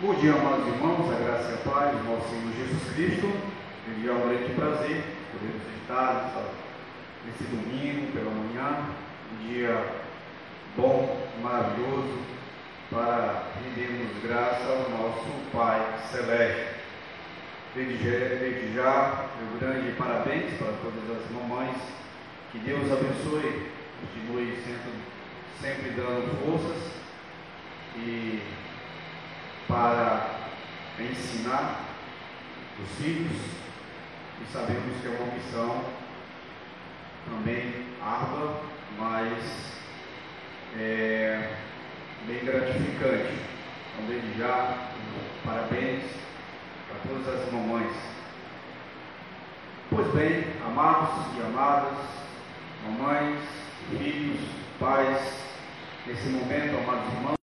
Bom dia, amados irmãos, a graça e a paz do nosso Senhor Jesus Cristo. Ele é um grande prazer podermos estar nesse domingo pela manhã, um dia bom, maravilhoso, para rendermos graça ao nosso Pai Celeste. Desde já, meu grande parabéns para todas as mamães. Que Deus abençoe, continue sempre, sempre dando forças e para ensinar os filhos e sabemos que é uma missão também árdua, mas é, bem gratificante. Então, desde já, parabéns para todas as mamães. Pois bem, amados e amadas, mamães, filhos, pais, nesse momento, amados irmãos,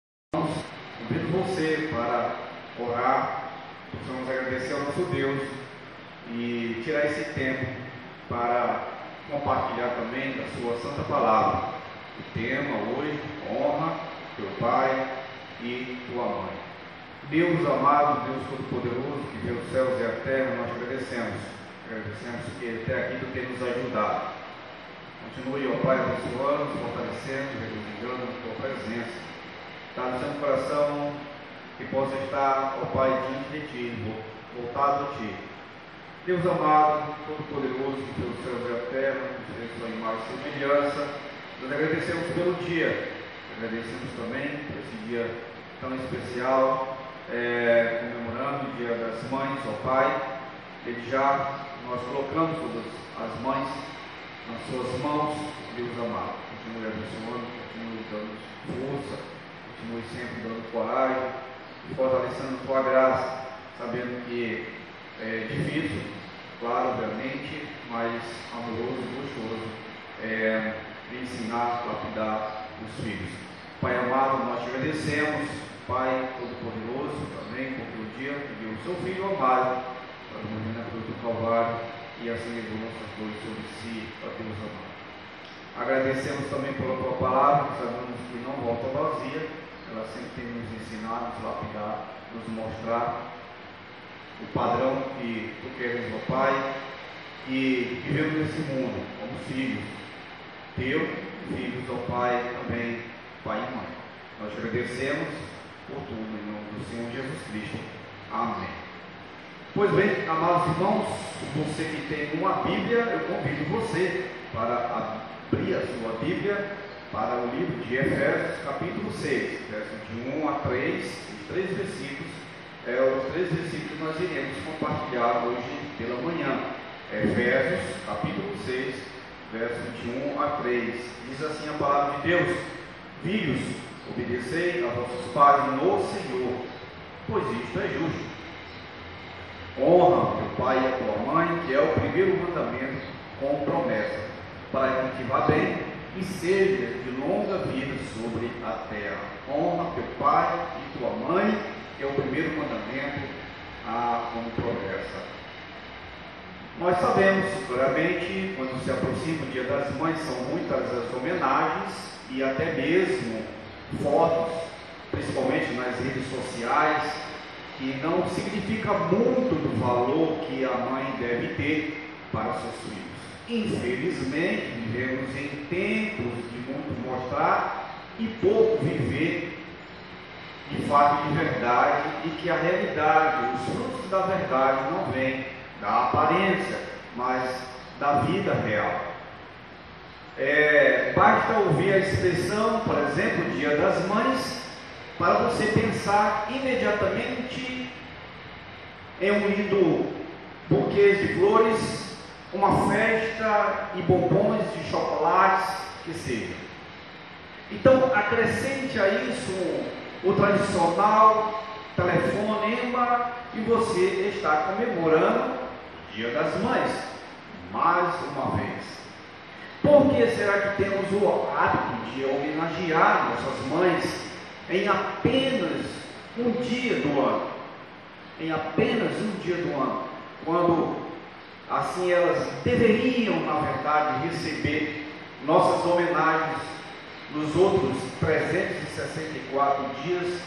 Convido você para orar, possamos agradecer ao nosso Deus e tirar esse tempo para compartilhar também da sua santa palavra. O tema hoje, honra teu pai e tua mãe. Deus amado, Deus Todo-Poderoso, que vê os céus e a terra, nós agradecemos. Agradecemos que até aqui tu tem nos ajudado. Continue, ó Pai, abençoando, fortalecendo, regocijando na tua presença está no seu coração, que possa estar, ó Pai, diante de Ti, voltado a Ti. Deus amado, Todo-Poderoso, pelos céus e a terra, por sua imagem e semelhança, nós agradecemos pelo dia, agradecemos também por esse dia tão especial, é, comemorando o Dia das Mães, ó Pai. Desde já nós colocamos todas as mães nas suas mãos, Deus amado. Continue abençoando, continue dando força, continue sempre dando coragem e fortalecendo tua graça, sabendo que é difícil, claro, obviamente, mas amoroso, gostoso, é, ensinar, lapidar os filhos. Pai amado, nós te agradecemos, Pai Todo-Poderoso, também, porque o dia que o seu Filho amado para morrer na cruz do Calvário e assim levou nossas dores sobre si, para Deus amado. Agradecemos também pela tua palavra, sabemos que não volta vazia, ela sempre tem nos ensinar, nos lapidar, nos mostrar o padrão que tu queres, meu Pai, e vivemos nesse mundo como filhos teu, filhos do Pai também, Pai e Mãe. Nós te agradecemos por tudo, em nome do Senhor Jesus Cristo. Amém. Pois bem, amados irmãos, você que tem uma Bíblia, eu convido você para abrir a sua Bíblia para o livro de Efésios, capítulo 6, versos de 1 a 3, os três versículos, é, os três versículos nós iremos compartilhar hoje pela manhã. Efésios, capítulo 6, versos de 1 a 3. Diz assim a palavra de Deus: Filhos, obedecei a vossos pais no Senhor, pois isto é justo. Honra teu pai e a tua mãe, que é o primeiro mandamento com promessa, para que te vá bem e seja de longa vida sobre a terra. Honra teu pai e tua mãe, que é o primeiro mandamento a como promessa. Nós sabemos seguramente, quando se aproxima o Dia das Mães, são muitas as homenagens e até mesmo fotos, principalmente nas redes sociais, que não significa muito do valor que a mãe deve ter para seus filhos. Infelizmente, vivemos em tempos de muito mostrar e pouco viver de fato de verdade e que a realidade, os frutos da verdade não vêm da aparência, mas da vida real. É, basta ouvir a expressão, por exemplo, Dia das Mães, para você pensar imediatamente em um lindo buquê de flores uma festa e bombons de chocolates, que seja. Então, acrescente a isso o tradicional telefonema e você está comemorando o Dia das Mães, mais uma vez. Por que será que temos o hábito de homenagear nossas mães em apenas um dia do ano? Em apenas um dia do ano, quando Assim elas deveriam, na verdade, receber nossas homenagens nos outros 364 dias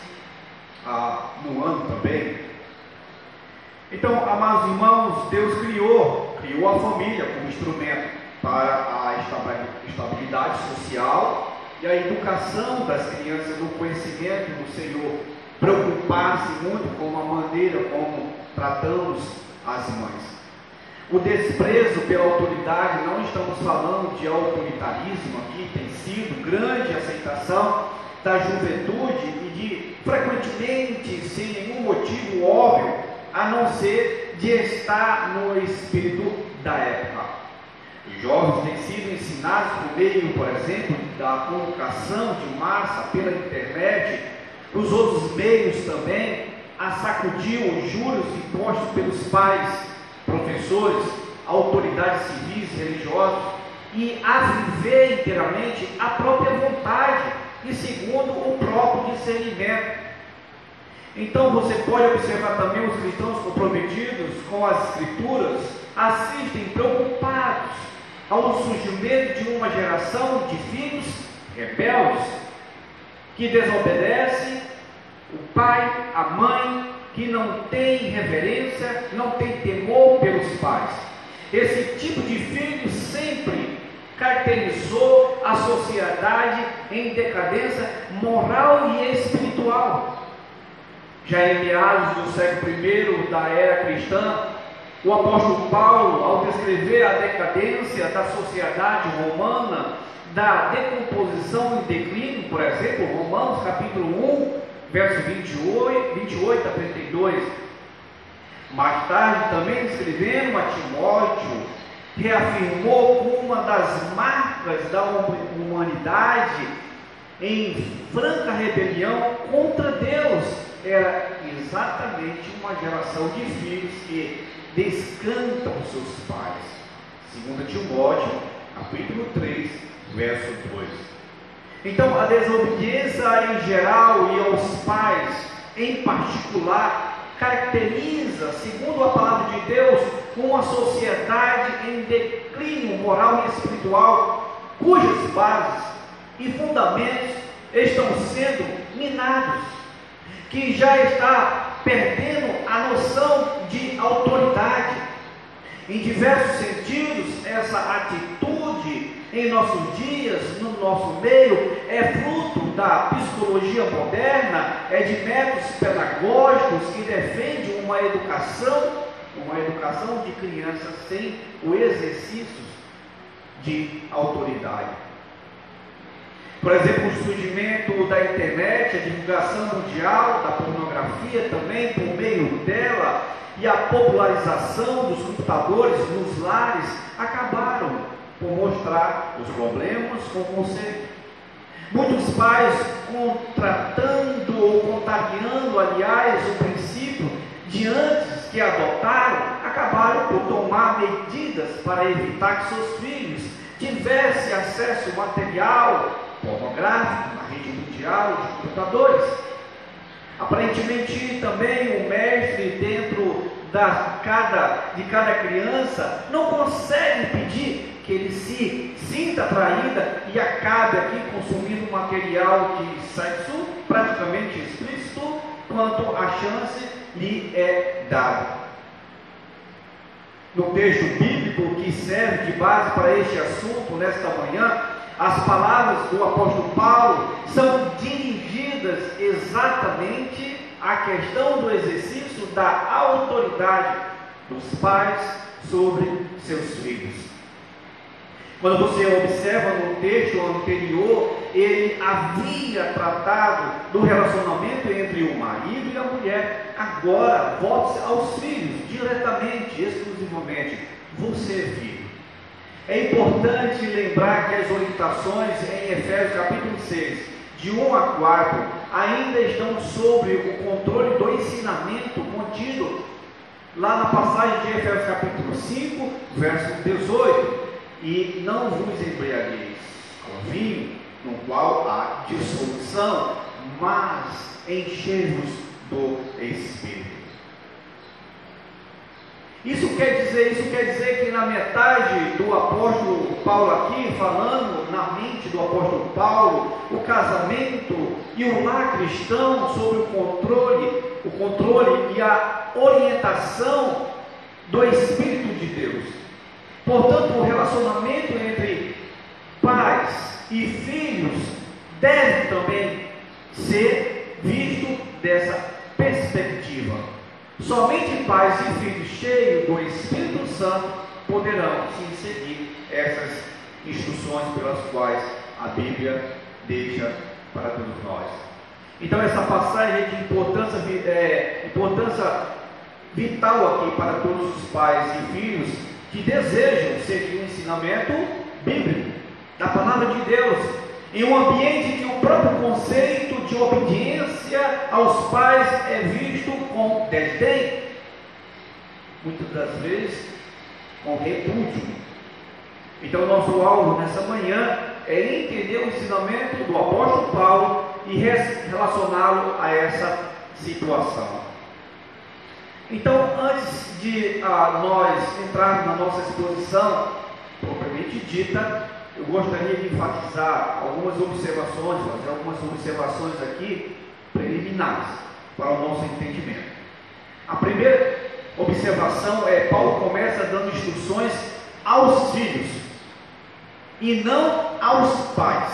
ah, no ano também. Então, amados irmãos, Deus criou, criou a família como instrumento para a estabilidade social e a educação das crianças no conhecimento do Senhor. Preocupar-se muito com a maneira como tratamos as mães. O desprezo pela autoridade, não estamos falando de autoritarismo aqui, tem sido grande aceitação da juventude e de frequentemente, sem nenhum motivo óbvio, a não ser de estar no espírito da época. Os jovens têm sido ensinados por meio, por exemplo, da convocação de massa pela internet, os outros meios também, a sacudir os juros impostos pelos pais, professores, autoridades civis religiosas, e a viver inteiramente a própria vontade e segundo o próprio discernimento. Então você pode observar também os cristãos comprometidos com as escrituras assistem preocupados ao surgimento de uma geração de filhos rebeldes que desobedecem o pai, a mãe, que não tem reverência, não tem temor pelos pais. Esse tipo de filho sempre caracterizou a sociedade em decadência moral e espiritual. Já em meados do século I da era cristã, o apóstolo Paulo, ao descrever a decadência da sociedade romana, da decomposição e declínio, por exemplo, Romanos capítulo 1, verso 28, 28 a 32. Mais tarde, também escrevendo a Timóteo, reafirmou uma das marcas da humanidade em franca rebelião contra Deus era exatamente uma geração de filhos que descantam seus pais. 2 Timóteo, capítulo 3, verso 2. Então, a desobediência em geral e aos pais em particular caracteriza, segundo a palavra de Deus, uma sociedade em declínio moral e espiritual, cujas bases e fundamentos estão sendo minados, que já está perdendo a noção de autoridade. Em diversos sentidos, essa atitude em nossos dias, no nosso meio, é fruto da psicologia moderna, é de métodos pedagógicos que defendem uma educação, uma educação de crianças sem o exercício de autoridade. Por exemplo, o surgimento da internet, a divulgação mundial da pornografia também por meio dela e a popularização dos computadores nos lares acabaram por mostrar os problemas com conceito. Muitos pais contratando ou contagiando, aliás, o princípio de antes que adotaram, acabaram por tomar medidas para evitar que seus filhos tivessem acesso material pornográfico na rede mundial de computadores. Aparentemente também o mestre dentro da, cada, de cada criança não consegue impedir que ele se sinta atraída e acabe aqui consumindo material de sexo praticamente explícito, quanto a chance lhe é dada. No texto bíblico que serve de base para este assunto nesta manhã, as palavras do apóstolo Paulo são dirigidas exatamente à questão do exercício da autoridade dos pais sobre seus filhos. Quando você observa no texto anterior, ele havia tratado do relacionamento entre o marido e a mulher. Agora, volte aos filhos, diretamente, exclusivamente. Você, filho é importante lembrar que as orientações em Efésios capítulo 6, de 1 a 4, ainda estão sob o controle do ensinamento contido lá na passagem de Efésios capítulo 5, verso 18. E não vos embriagueis com vinho, no qual há dissolução, mas enchei-vos do Espírito. Isso quer dizer, isso quer dizer que na metade do apóstolo Paulo aqui, falando na mente do apóstolo Paulo, o casamento e o lar cristão sob o controle, o controle e a orientação do Espírito de Deus. Portanto, o relacionamento entre pais e filhos deve também ser visto dessa perspectiva. Somente pais e filhos cheios do Espírito Santo poderão sim seguir essas instruções pelas quais a Bíblia deixa para todos nós. Então essa passagem é de importância, é, importância vital aqui para todos os pais e filhos que desejam seguir o ensinamento bíblico da palavra de Deus em um ambiente que o próprio conceito de obediência aos pais é visto com desdém, muitas das vezes com repúdio. Então, nosso alvo nessa manhã é entender o ensinamento do apóstolo Paulo e relacioná-lo a essa situação. Então, antes de ah, nós entrarmos na nossa exposição propriamente dita, eu gostaria de enfatizar algumas observações, fazer algumas observações aqui preliminares para o nosso entendimento. A primeira observação é Paulo começa dando instruções aos filhos e não aos pais.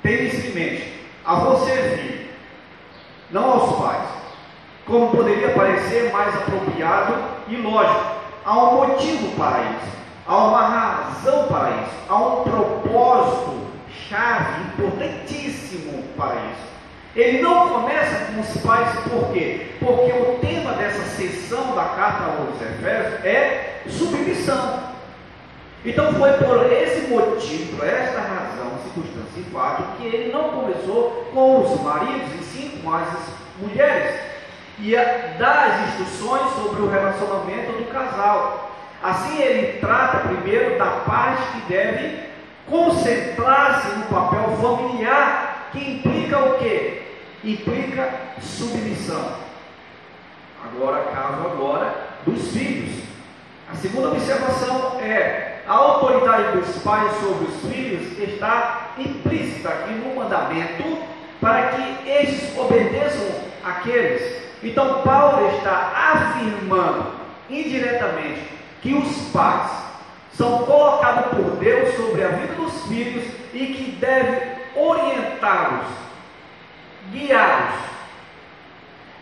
Tenha isso em mente. A você, filho, não aos pais. Como poderia parecer mais apropriado e lógico, há um motivo para isso. Há uma razão para isso, há um propósito chave, importantíssimo para isso. Ele não começa com os pais, por quê? Porque o tema dessa sessão da carta aos Efésios é submissão. Então foi por esse motivo, por esta razão, circunstância e fato, que ele não começou com os maridos, e sim com as mulheres. E dá as instruções sobre o relacionamento do casal. Assim ele trata primeiro da parte que deve concentrar-se no papel familiar, que implica o quê? Implica submissão. Agora, caso agora dos filhos. A segunda observação é a autoridade dos pais sobre os filhos está implícita aqui no mandamento para que estes obedeçam aqueles. Então Paulo está afirmando indiretamente que os pais são colocados por Deus sobre a vida dos filhos e que deve orientá-los, guiá-los.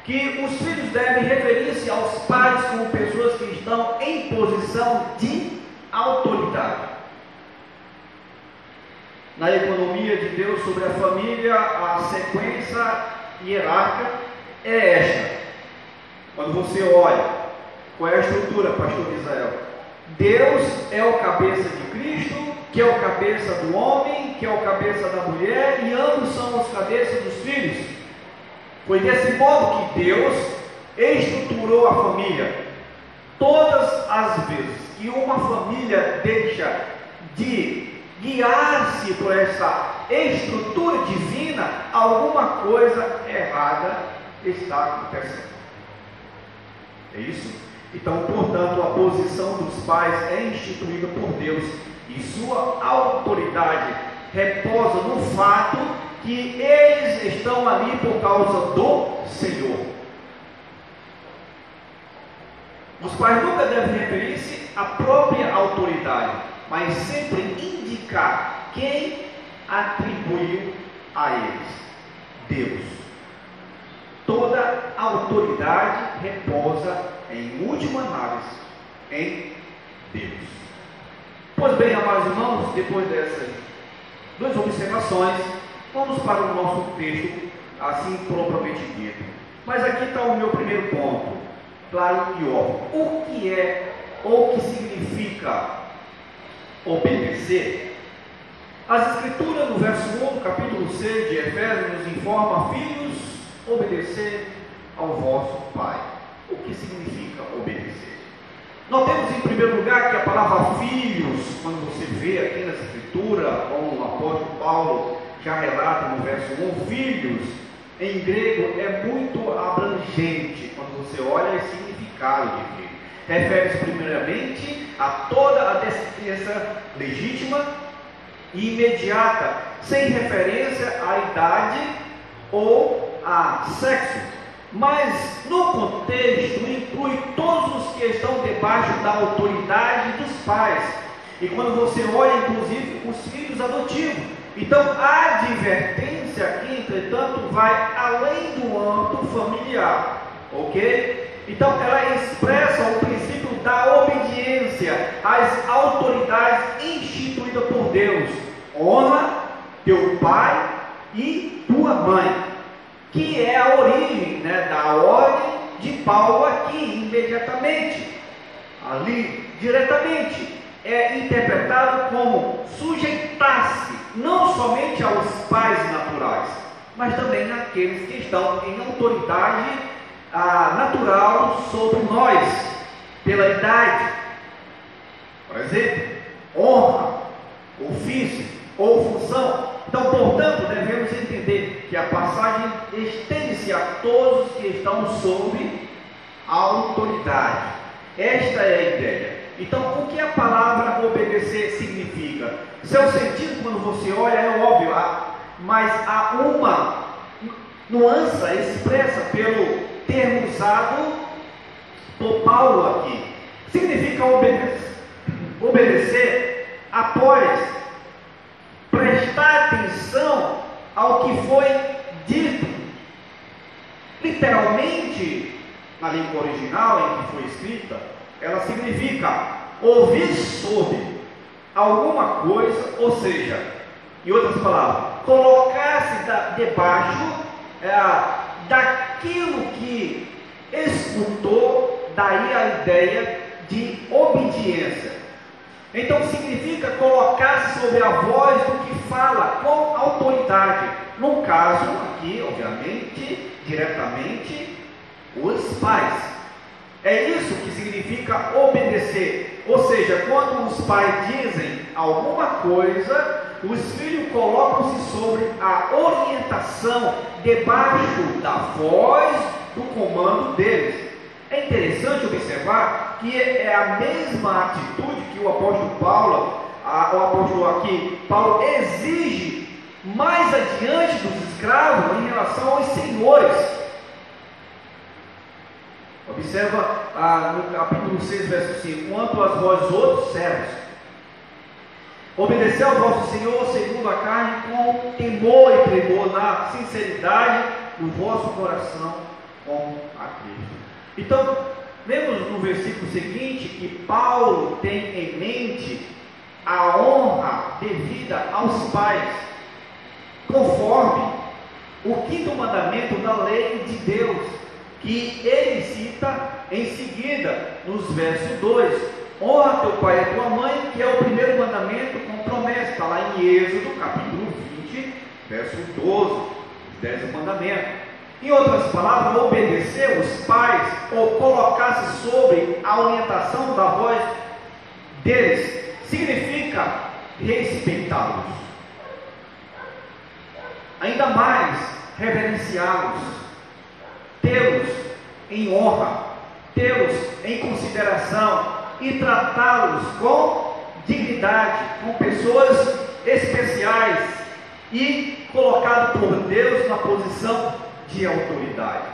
Que os filhos devem referir-se aos pais como pessoas que estão em posição de autoridade. Na economia de Deus sobre a família, a sequência hierárquica é esta. Quando você olha qual é a estrutura, pastor Israel? Deus é o cabeça de Cristo, que é o cabeça do homem, que é o cabeça da mulher, e ambos são os cabeças dos filhos. Foi desse modo que Deus estruturou a família. Todas as vezes que uma família deixa de guiar-se por essa estrutura divina, alguma coisa errada está acontecendo. É isso? Então, portanto, a posição dos pais é instituída por Deus e sua autoridade repousa no fato que eles estão ali por causa do Senhor. Os pais nunca devem referir-se à própria autoridade, mas sempre indicar quem atribuiu a eles: Deus. Toda autoridade repousa em última análise, em Deus. Pois bem, amados irmãos, depois dessas duas observações, vamos para o nosso texto, assim propriamente dito. Mas aqui está o meu primeiro ponto, claro e óbvio. O que é ou o que significa obedecer? As Escrituras, no verso 1 capítulo 6 de Efésios, nos informa: Filhos, obedecer ao vosso Pai o que significa obedecer. Notemos em primeiro lugar que a palavra filhos, quando você vê aqui na Escritura, como o apóstolo Paulo já relata no verso 1, filhos, em grego é muito abrangente quando você olha o significado de filho. Refere-se primeiramente a toda a descendência legítima e imediata, sem referência à idade ou a sexo, mas no contexto inclui todos os que estão debaixo da autoridade dos pais. E quando você olha, inclusive, os filhos adotivos. Então, a advertência aqui, entretanto, vai além do âmbito familiar, ok? Então, ela expressa o princípio da obediência às autoridades instituídas por Deus. Honra teu pai e tua mãe, que é a origem né, da ordem de Paulo aqui, imediatamente, ali, diretamente. É interpretado como sujeitar-se não somente aos pais naturais, mas também naqueles que estão em autoridade ah, natural sobre nós, pela idade. Por exemplo, honra, ofício ou função. Então, portanto, devemos entender que a passagem estende-se a todos que estão sob autoridade. Esta é a ideia. Então, o que a palavra obedecer significa? Seu sentido, quando você olha, é óbvio, mas há uma nuance expressa pelo termo usado por Paulo aqui. Significa obedecer, obedecer após prestar atenção ao que foi dito. Literalmente, na língua original em que foi escrita, ela significa ouvir sobre alguma coisa, ou seja, em outras palavras, colocar-se debaixo é, daquilo que escutou, daí a ideia de obediência. Então significa colocar sobre a voz do que fala com autoridade. No caso aqui, obviamente, diretamente, os pais. É isso que significa obedecer. Ou seja, quando os pais dizem alguma coisa, os filhos colocam-se sobre a orientação debaixo da voz do comando deles. É interessante observar que é a mesma atitude o apóstolo Paulo, a, o apóstolo aqui, Paulo exige mais adiante dos escravos em relação aos senhores. Observa ah, no capítulo 6, verso 5: Quanto a vós outros servos, obedeceu ao vosso Senhor segundo a carne, com temor e tremor, na sinceridade do vosso coração, como a Cristo. Então, vemos no versículo seguinte que Paulo tem em mente a honra devida aos pais, conforme o quinto mandamento da lei de Deus, que ele cita em seguida, nos versos 2. Honra teu pai e tua mãe, que é o primeiro mandamento com promessa, está lá em Êxodo, capítulo 20, verso 12, os dez mandamentos. Em outras palavras, obedecer os pais ou colocar-se sobre a orientação da voz deles significa respeitá-los. Ainda mais reverenciá-los, tê-los em honra, tê-los em consideração e tratá-los com dignidade, com pessoas especiais e colocado por Deus na posição de autoridade.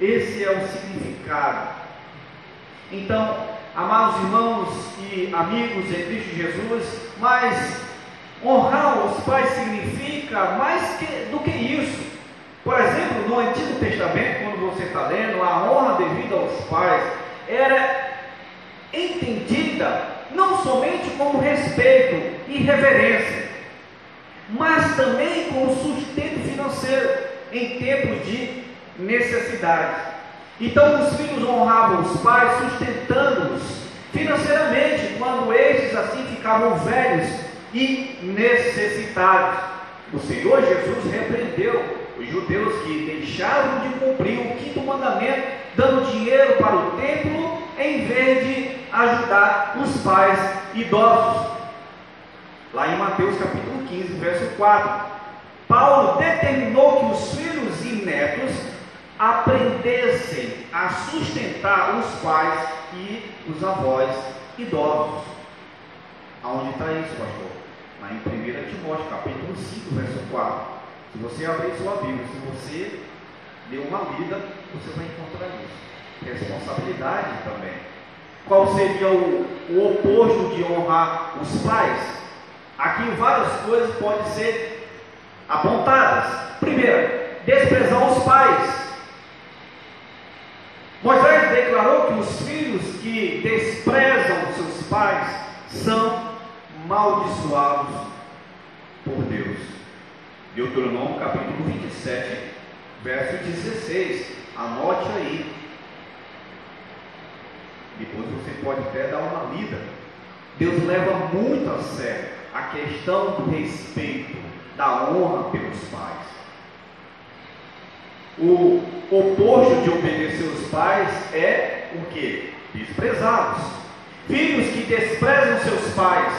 Esse é o significado. Então, amados irmãos e amigos em Cristo Jesus, mas honrar os pais significa mais que, do que isso. Por exemplo, no Antigo Testamento, quando você está lendo, a honra devida aos pais era entendida não somente como respeito e reverência, mas também como sustento financeiro em tempos de necessidade. Então os filhos honravam os pais, sustentando-os financeiramente, quando estes assim ficavam velhos e necessitados. O Senhor Jesus repreendeu os judeus que deixaram de cumprir o quinto mandamento, dando dinheiro para o templo, em vez de ajudar os pais idosos. Lá em Mateus capítulo 15, verso 4. Paulo determinou que os filhos e netos aprendessem a sustentar os pais e os avós idosos. Aonde está isso, pastor? Lá em 1 Timóteo, capítulo 5, verso 4. Se você abrir sua Bíblia, se você ler uma lida, você vai encontrar isso. Responsabilidade também. Qual seria o, o oposto de honrar os pais? Aqui várias coisas podem ser apontadas. Primeiro, desprezar os pais. Moisés declarou que os filhos que desprezam seus pais são maldiçoados por Deus. Deuteronômio capítulo 27, verso 16. Anote aí. Depois você pode até dar uma lida. Deus leva muito a sério a questão do respeito, da honra pelos pais. O oposto de obedecer os pais é o que? Desprezá-los. Filhos que desprezam seus pais,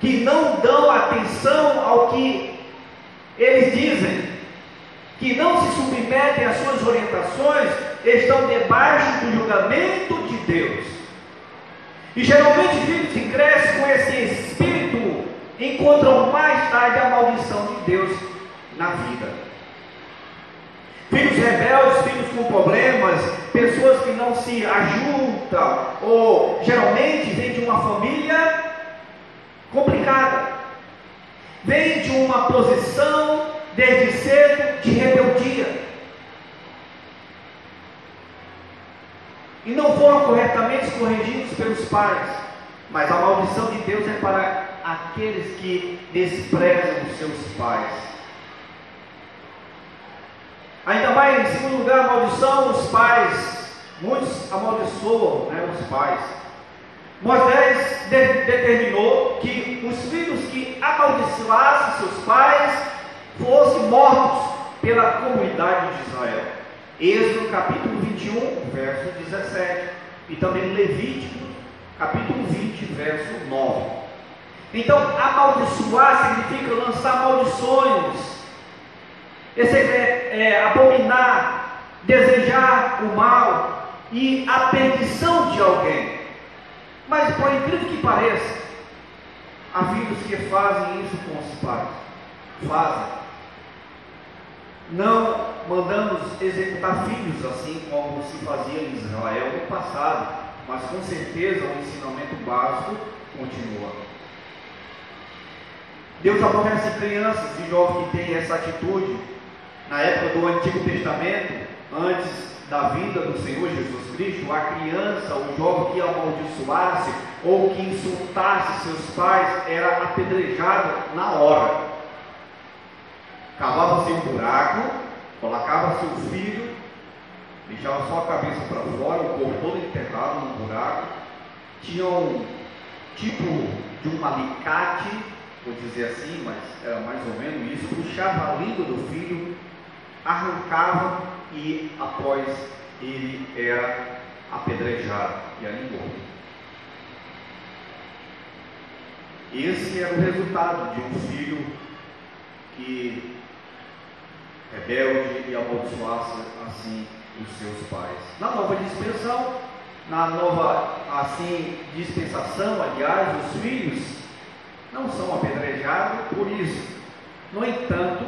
que não dão atenção ao que eles dizem, que não se submetem às suas orientações, estão debaixo do julgamento de Deus. E geralmente filhos que crescem com esse espírito encontram mais tarde a maldição de Deus na vida. Filhos rebeldes, filhos com problemas, pessoas que não se ajuntam, ou geralmente vêm de uma família complicada, vêm de uma posição desde cedo de rebeldia. E não foram corretamente corrigidos pelos pais, mas a maldição de Deus é para aqueles que desprezam os seus pais. Ainda mais, em segundo lugar, a maldição dos pais. Muitos amaldiçoam né, os pais. Moisés de, determinou que os filhos que amaldiçoassem seus pais fossem mortos pela comunidade de Israel. Êxodo capítulo 21, verso 17. E também Levítico, capítulo 20, verso 9. Então, amaldiçoar significa lançar maldições é, é abominar, desejar o mal e a perdição de alguém. Mas por incrível que pareça, há filhos que fazem isso com os pais. Fazem. Não mandamos executar filhos assim como se fazia em Israel no passado, mas com certeza o ensinamento básico continua. Deus aborrece crianças e jovens que têm essa atitude na época do Antigo Testamento, antes da vinda do Senhor Jesus Cristo, a criança, o jovem que amaldiçoasse ou que insultasse seus pais era apedrejado na hora. Cavava-se um buraco, colocava seu filho, deixava só a cabeça para fora, o corpo todo enterrado no buraco, tinha um tipo de um alicate, vou dizer assim, mas era mais ou menos isso, puxava a língua do filho arrancava e após ele era apedrejado e ali. Esse era o resultado de um filho que rebelde e amaldiçoasse assim os seus pais. Na nova dispensação, na nova assim dispensação, aliás, os filhos não são apedrejados por isso. No entanto,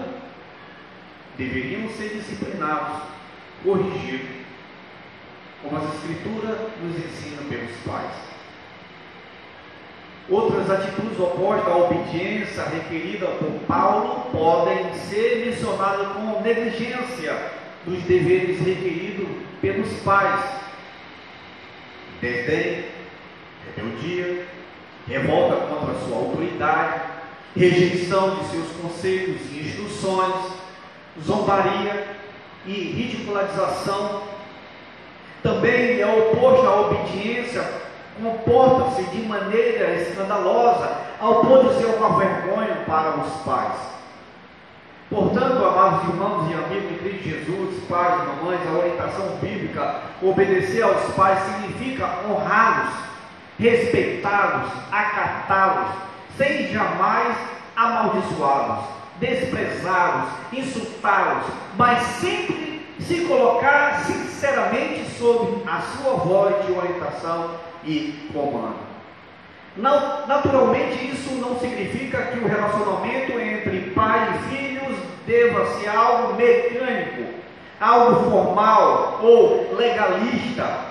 deveriam ser disciplinados, corrigidos, como as Escrituras nos ensinam pelos pais. Outras atitudes opostas à obediência requerida por Paulo podem ser mencionadas como negligência dos deveres requeridos pelos pais. Desdém, rebeldia, revolta contra a sua autoridade, rejeição de seus conselhos e instruções, zombaria e ridicularização. Também é oposto à obediência, comporta-se de maneira escandalosa, ao ponto de ser uma vergonha para os pais. Portanto, amados irmãos e amigos de Cristo Jesus, pais e mamães, a orientação bíblica, obedecer aos pais significa honrá-los, respeitá-los, acatá-los, sem jamais amaldiçoá-los desprezá-los, insultá-los, mas sempre se colocar sinceramente sob a sua voz de orientação e comando. Não, naturalmente, isso não significa que o relacionamento entre pai e filhos deva ser algo mecânico, algo formal ou legalista.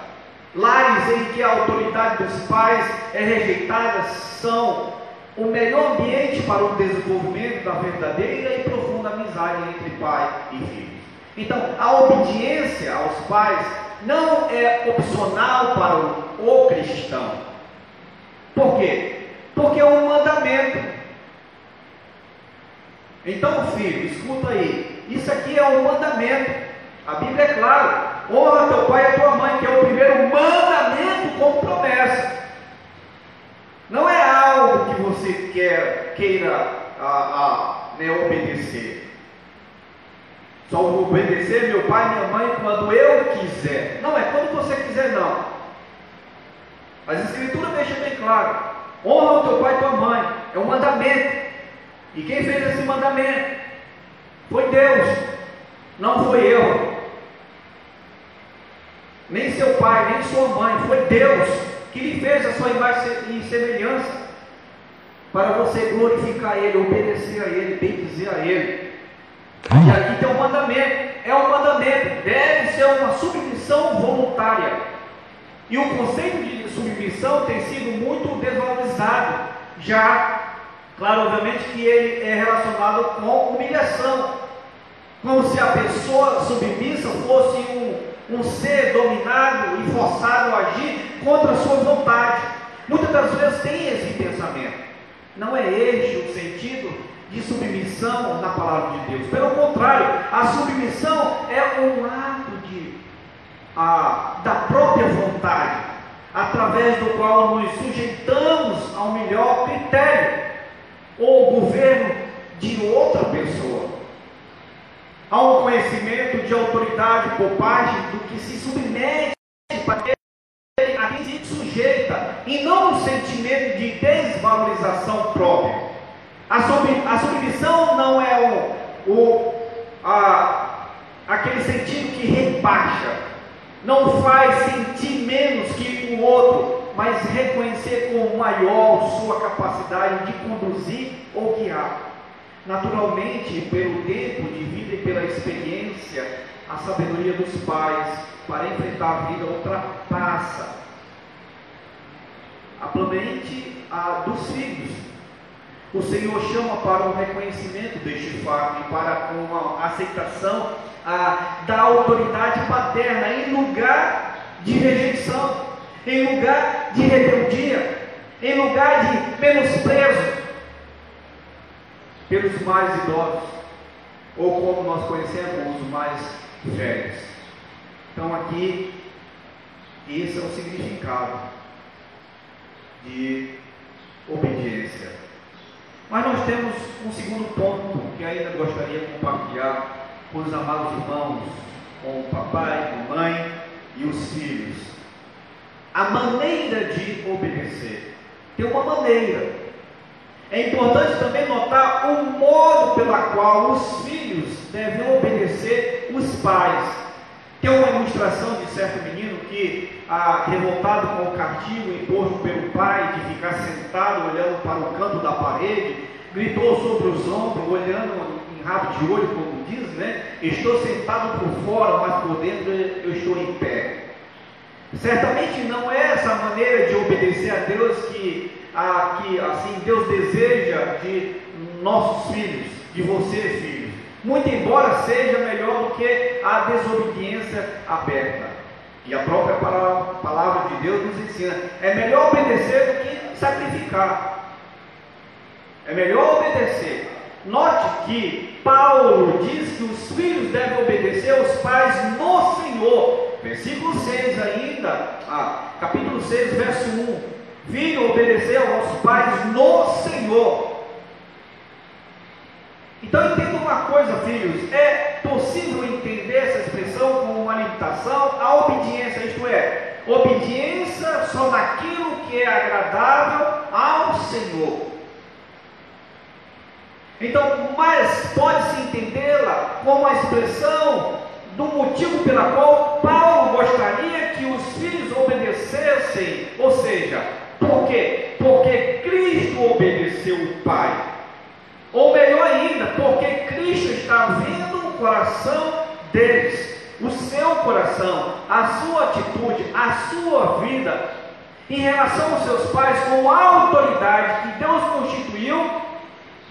Lares em que a autoridade dos pais é rejeitada são o melhor ambiente para o desenvolvimento da verdadeira e profunda amizade entre pai e filho. Então, a obediência aos pais não é opcional para o, o cristão. Por quê? Porque é um mandamento. Então, filho, escuta aí. Isso aqui é um mandamento. A Bíblia é clara. Honra teu pai e tua mãe, que é o primeiro mandamento com promessa. Não é algo que você quer, queira a, a, né, obedecer. Só vou obedecer meu pai e minha mãe quando eu quiser. Não é quando você quiser, não. As escrituras deixam bem claro. Honra o teu pai e tua mãe. É um mandamento. E quem fez esse mandamento? Foi Deus. Não foi eu. Nem seu pai, nem sua mãe. Foi Deus que lhe fez a sua imagem e semelhança. Para você glorificar Ele, obedecer a Ele, bem dizer a Ele. E aqui tem um mandamento, é um mandamento, deve ser uma submissão voluntária. E o conceito de submissão tem sido muito desvalorizado, já, claro, obviamente que ele é relacionado com humilhação, como se a pessoa submissa fosse um, um ser dominado e forçado a agir contra a sua vontade. Muitas das vezes tem esse pensamento. Não é este o sentido de submissão na palavra de Deus. Pelo contrário, a submissão é um ato de, a, da própria vontade, através do qual nos sujeitamos ao melhor critério ou governo de outra pessoa. Há um conhecimento de autoridade por parte do que se submete para a quem se sujeita, e não um sentimento de desvalorização própria. A, sub, a submissão não é o, o, a, aquele sentido que rebaixa, não faz sentir menos que o outro, mas reconhecer com maior sua capacidade de conduzir ou guiar. Naturalmente, pelo tempo de vida e pela experiência, a sabedoria dos pais para enfrentar a vida ultrapassa. A mente a dos filhos. O Senhor chama para o reconhecimento deste fato e para uma aceitação a, da autoridade paterna em lugar de rejeição, em lugar de rebeldia, em lugar de menosprezo pelos mais idosos, ou como nós conhecemos, os mais velhos. Então aqui, esse é o significado de obediência. Mas nós temos um segundo ponto que ainda gostaria de compartilhar com os amados irmãos, com o papai, com a mãe e os filhos. A maneira de obedecer. Tem uma maneira. É importante também notar o modo pela qual os filhos devem obedecer os pais. Tem uma ilustração de certo menino que, ah, revoltado com o castigo imposto pelo pai de ficar sentado olhando para o canto da parede, gritou sobre os ombros, olhando em rabo de olho, como diz, né? Estou sentado por fora, mas por dentro eu estou em pé. Certamente não é essa maneira de obedecer a Deus que, a, que assim Deus deseja de nossos filhos, de você, filho muito embora seja melhor do que a desobediência aberta. E a própria palavra de Deus nos ensina: é melhor obedecer do que sacrificar. É melhor obedecer. Note que Paulo diz que os filhos devem obedecer aos pais no Senhor. Versículo 6 ainda, ah, capítulo 6, verso 1. Filho, obedecer aos pais no Senhor então entenda uma coisa, filhos: é possível entender essa expressão como uma limitação à obediência, isto é, obediência só naquilo que é agradável ao Senhor. Então, mas pode-se entendê-la como a expressão do motivo pela qual Paulo gostaria que os filhos obedecessem, ou seja, por quê? Porque Cristo obedeceu o Pai. Ou melhor ainda, porque Cristo está vendo o coração deles, o seu coração, a sua atitude, a sua vida em relação aos seus pais com a autoridade que Deus constituiu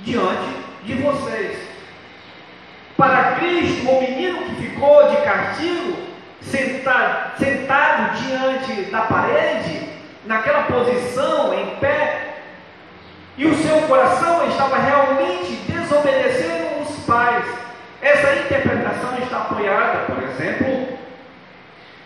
diante de vocês. Para Cristo, o menino que ficou de castigo, sentado, sentado diante da parede, naquela posição, em pé, e o seu coração estava realmente desobedecendo os pais. Essa interpretação está apoiada, por exemplo,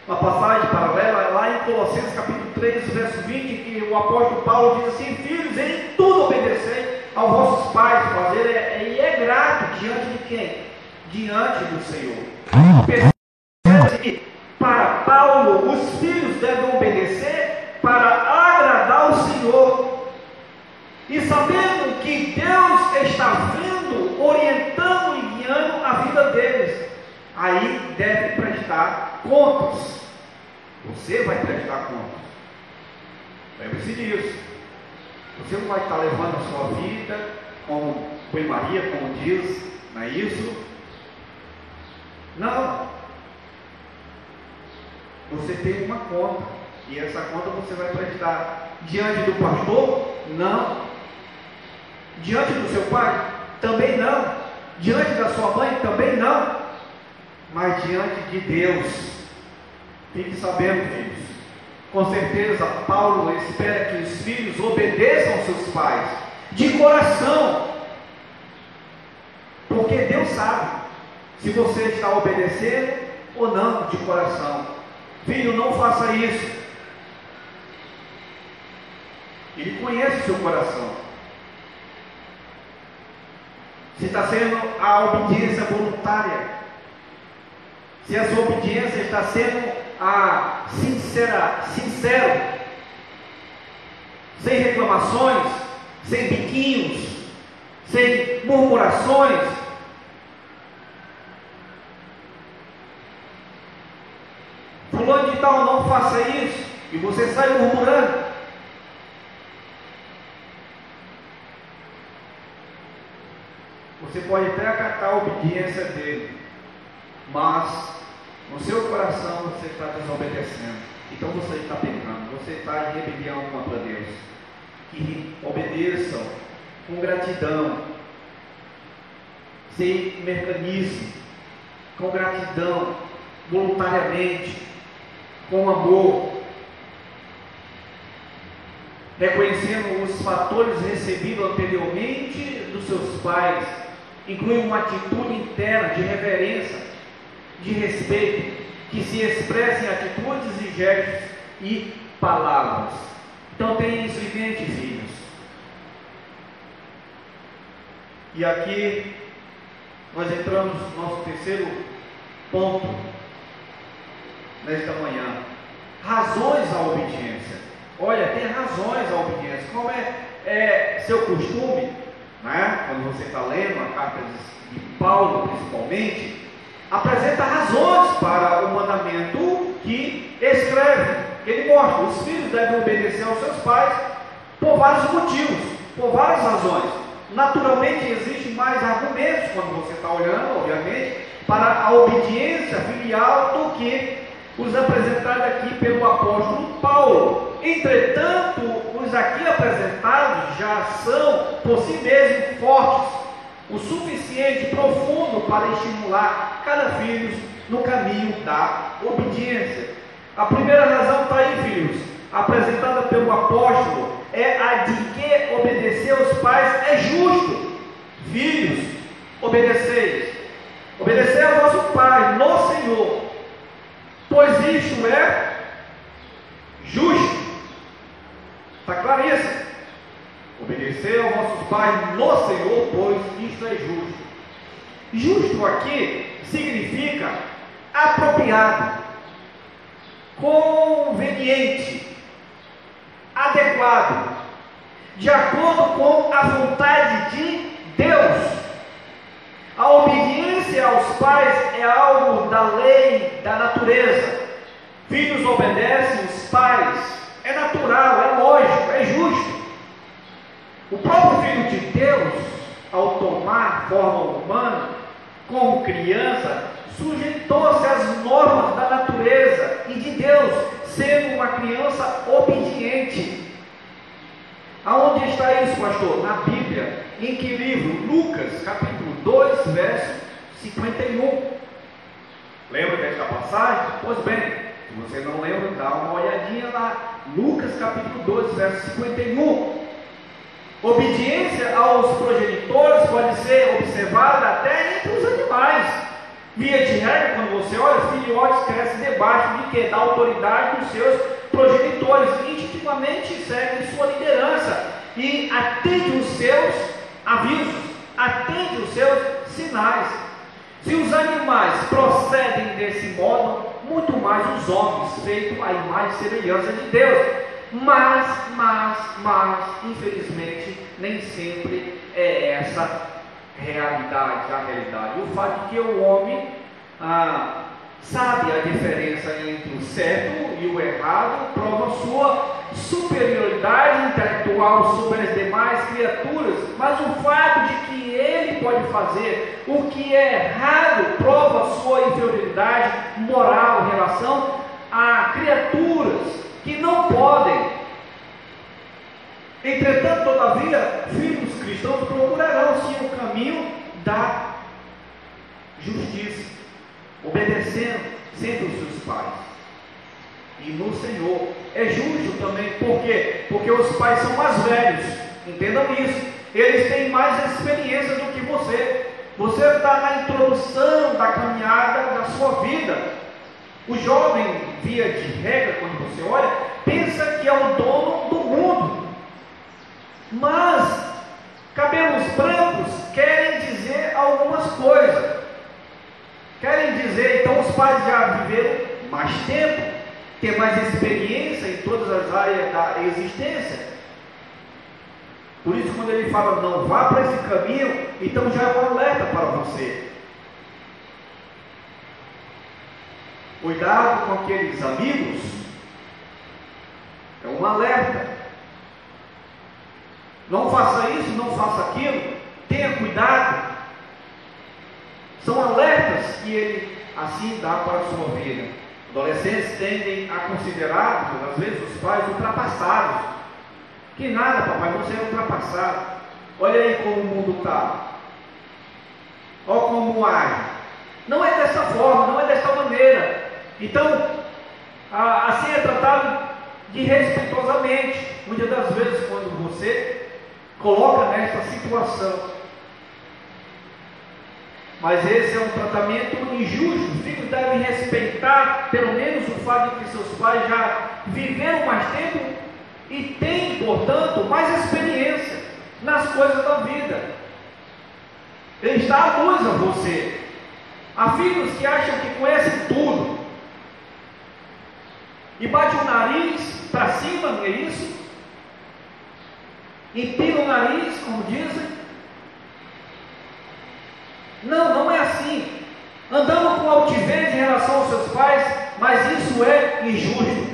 uma passagem paralela lá em Colossenses capítulo 3, verso 20, que o apóstolo Paulo diz assim: Filhos, em tudo obedecei aos vossos pais, fazer é, e é grato diante de quem? Diante do Senhor. Percebe que para Paulo os filhos devem obedecer para agradar o Senhor. E sabendo que Deus está vendo, orientando e guiando a vida deles, aí deve prestar contas. Você vai prestar contas. Lembre-se disso. Você não vai estar levando a sua vida como foi Maria, como diz, não é isso? Não. Você tem uma conta. E essa conta você vai prestar diante do pastor? Não. Diante do seu pai? Também não. Diante da sua mãe? Também não. Mas diante de Deus. Fique sabendo, filhos. Com certeza, Paulo espera que os filhos obedeçam aos seus pais, de coração. Porque Deus sabe se você está obedecendo ou não de coração. Filho, não faça isso. Ele conhece o seu coração. Se está sendo a obediência voluntária. Se a sua obediência está sendo a sincera, sincero, sem reclamações, sem biquinhos, sem murmurações. Fulano de tal, não faça isso, e você sai murmurando. Você pode até acatar a obediência dele, mas no seu coração você está desobedecendo. Então você está pecando. Você está em rebelião contra Deus. Que obedeçam com gratidão. Sem mecanismo. Com gratidão. Voluntariamente. Com amor. Reconhecendo os fatores recebidos anteriormente dos seus pais. Inclui uma atitude interna de reverência de respeito que se expressa em atitudes e gestos e palavras. Então tenha isso em mente, filhos. E aqui nós entramos no nosso terceiro ponto nesta manhã. Razões à obediência. Olha, tem razões à obediência. Como é, é seu costume, né? quando você está lendo a carta de Paulo, principalmente, apresenta razões para o mandamento que escreve. Ele mostra: os filhos devem obedecer aos seus pais por vários motivos, por várias razões. Naturalmente, existem mais argumentos quando você está olhando, obviamente, para a obediência filial do que os apresentados aqui pelo apóstolo Paulo. Entretanto, os aqui apresentados já são por si mesmos fortes o suficiente profundo para estimular cada filho no caminho da obediência. A primeira razão está aí, filhos, apresentada pelo apóstolo, é a de que obedecer aos pais é justo. Filhos, obedeceis. Obedecer ao vosso pai no Senhor, pois isto é justo. Está claro isso? Obedecer aos vossos pais no Senhor, pois isto é justo. Justo aqui significa apropriado, conveniente, adequado, de acordo com a vontade de Deus. A obediência aos pais é algo da lei, da natureza. Filhos obedecem os pais, é natural, é lógico, é justo. O próprio Filho de Deus ao tomar forma humana, como criança, sujeitou-se às normas da natureza e de Deus, sendo uma criança obediente. Aonde está isso, pastor? Na Bíblia. Em que livro? Lucas, capítulo 2, verso 51. Lembra desta passagem? Pois bem, se você não lembra, dá uma olhadinha lá. Lucas, capítulo 2, verso 51. Obediência aos progenitores pode ser observada até entre os animais. Via de regra, quando você olha, filhotes crescem debaixo de que? Da autoridade dos seus progenitores. Instintivamente seguem sua liderança e atende os seus avisos, atende os seus sinais. Se os animais procedem desse modo, muito mais os homens, feitos à imagem e semelhança de Deus. Mas, mas, mas, infelizmente, nem sempre é essa realidade, a realidade. O fato de que o homem ah, sabe a diferença entre o certo e o errado, prova sua superioridade intelectual sobre as demais criaturas, mas o fato de que ele pode fazer o que é errado prova sua inferioridade moral em relação a criaturas que não podem. Entretanto, todavia, filhos cristãos procurarão sim o caminho da justiça, obedecendo sempre os seus pais. E no Senhor é justo também, por quê? Porque os pais são mais velhos, entendam isso. Eles têm mais experiência do que você. Você está na introdução da caminhada da sua vida. O jovem, via de regra, quando você olha, pensa que é o dono do mundo. Mas cabelos brancos querem dizer algumas coisas. Querem dizer, então os pais já viveram mais tempo, têm mais experiência em todas as áreas da existência. Por isso, quando ele fala, não vá para esse caminho, então já é um alerta para você. Cuidado com aqueles amigos, é um alerta. Não faça isso, não faça aquilo, tenha cuidado. São alertas que ele assim dá para a sua vida. Adolescentes tendem a considerar, às vezes, os pais ultrapassados. Que nada, papai, você é ultrapassado. Olha aí como o mundo está. Olha como age. Não é dessa forma, não é dessa maneira. Então, assim é tratado de respeitosamente. Muitas das vezes, quando você coloca nessa situação. Mas esse é um tratamento injusto. Os filhos devem respeitar, pelo menos, o fato de que seus pais já viveram mais tempo e têm, portanto, mais experiência nas coisas da vida. Ele está à luz a você. Há filhos que acham que conhecem tudo e bate o nariz para cima, não é isso? Empina o nariz, como dizem. Não, não é assim. Andamos com altivez em relação aos seus pais, mas isso é injusto.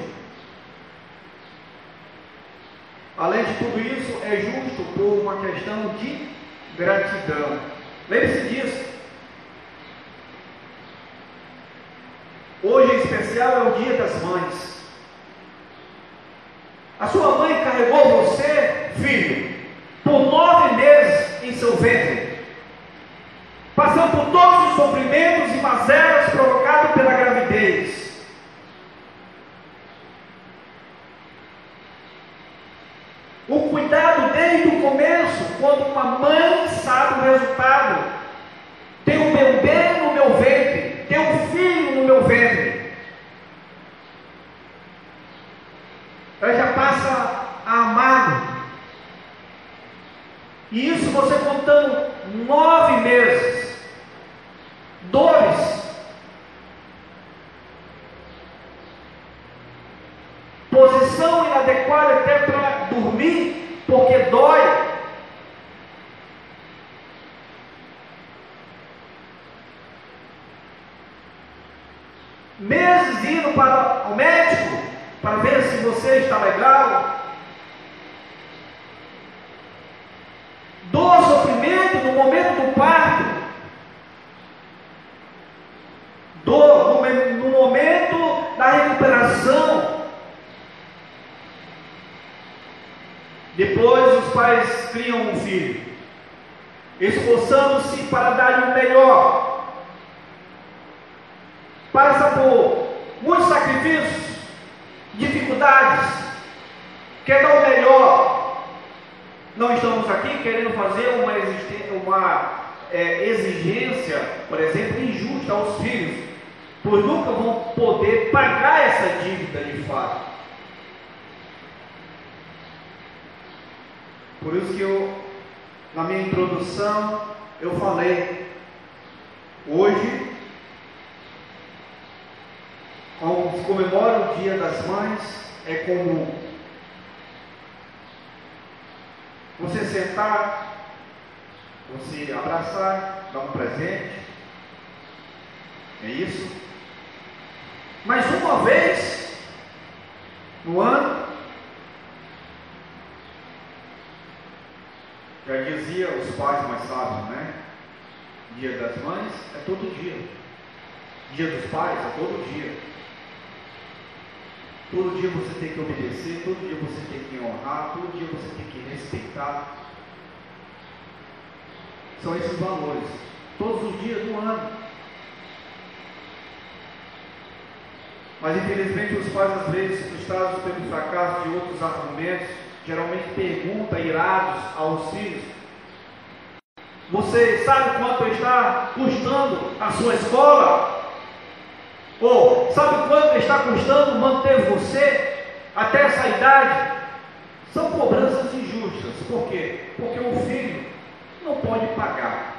Além de tudo isso, é justo por uma questão de gratidão. Lembre-se disso. Hoje em especial é o Dia das Mães. A sua mãe carregou você, filho, por nove meses em seu ventre, passando por todos os sofrimentos e mazelas provocados pela gravidez. O cuidado desde o começo, quando uma mãe sabe o resultado. Tem um bebê no meu ventre, tem um filho no meu ventre. ela já passa a amá-lo. E isso você contando nove meses, dores, posição inadequada até para dormir, porque dói. Meses indo para o médico, para ver se você está legal. Dor, sofrimento no momento do parto, dor, no, no momento da recuperação, depois os pais criam um filho, esforçando-se para dar o melhor, passa por muitos sacrifícios, dificuldades, quer dar o melhor, não estamos aqui querendo fazer uma, uma é, exigência, por exemplo, injusta aos filhos, pois nunca vão poder pagar essa dívida de fato. Por isso que eu, na minha introdução, eu falei, hoje, como comemora o Dia das Mães, é comum Você sentar, você abraçar, dar um presente. É isso? Mas uma vez no ano, já dizia os pais mais sábios, né? Dia das mães é todo dia. Dia dos pais é todo dia. Todo dia você tem que obedecer, todo dia você tem que honrar, todo dia você tem que respeitar. São esses valores. Todos os dias do ano. Mas infelizmente os pais às vezes, frustrados pelo fracasso de outros argumentos, geralmente perguntam irados aos filhos. Você sabe quanto está custando a sua escola? Ou sabe quanto está custando manter você até essa idade? São cobranças injustas. Por quê? Porque o filho não pode pagar.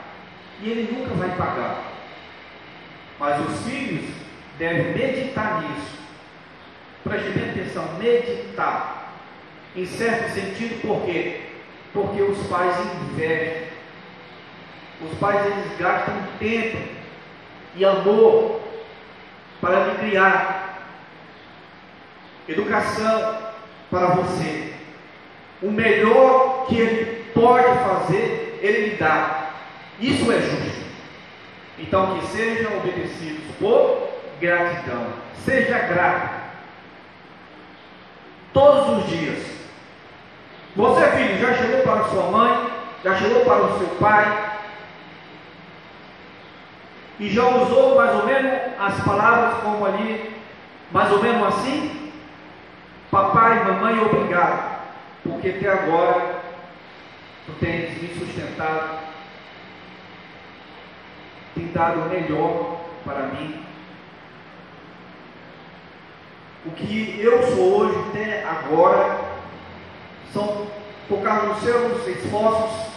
E ele nunca vai pagar. Mas os filhos devem meditar nisso. Preste bem atenção, meditar. Em certo sentido, por quê? Porque os pais invejam. Os pais eles gastam tempo e amor para me criar, educação para você. O melhor que ele pode fazer, ele lhe dá. Isso é justo. Então, que sejam obedecidos por gratidão. Seja grato. Todos os dias. Você, filho, já chegou para sua mãe, já chegou para o seu pai, e já usou mais ou menos as palavras como ali, mais ou menos assim: Papai, mamãe, obrigado, porque até agora tu tens me sustentado, tem dado o melhor para mim. O que eu sou hoje até agora são por causa dos seus esforços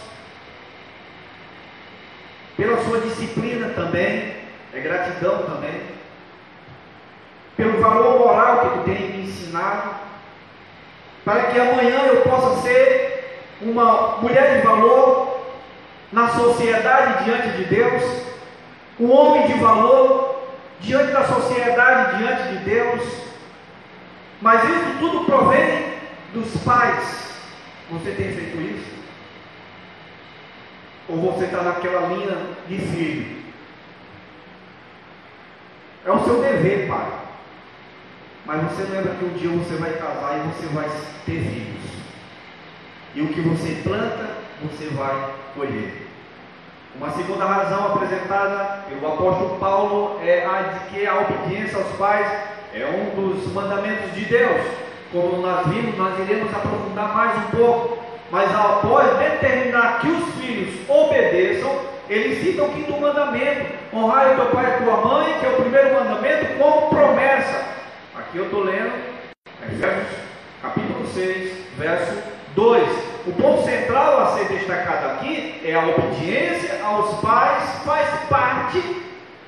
pela sua disciplina também, é gratidão também, pelo valor moral que tu tem me ensinado, para que amanhã eu possa ser uma mulher de valor na sociedade diante de Deus, um homem de valor diante da sociedade diante de Deus. Mas isso tudo provém dos pais. Você tem feito isso? Ou você está naquela linha de filho? É o seu dever, pai. Mas você lembra que um dia você vai casar e você vai ter filhos. E o que você planta, você vai colher. Uma segunda razão apresentada pelo apóstolo Paulo é a de que a obediência aos pais é um dos mandamentos de Deus. Como nós vimos, nós iremos aprofundar mais um pouco mas após determinar que os filhos obedeçam, ele cita o quinto mandamento: honrar o teu pai e tua mãe, que é o primeiro mandamento, como promessa. Aqui eu estou lendo Efésios capítulo 6, verso 2. O ponto central a ser destacado aqui é a obediência aos pais, faz parte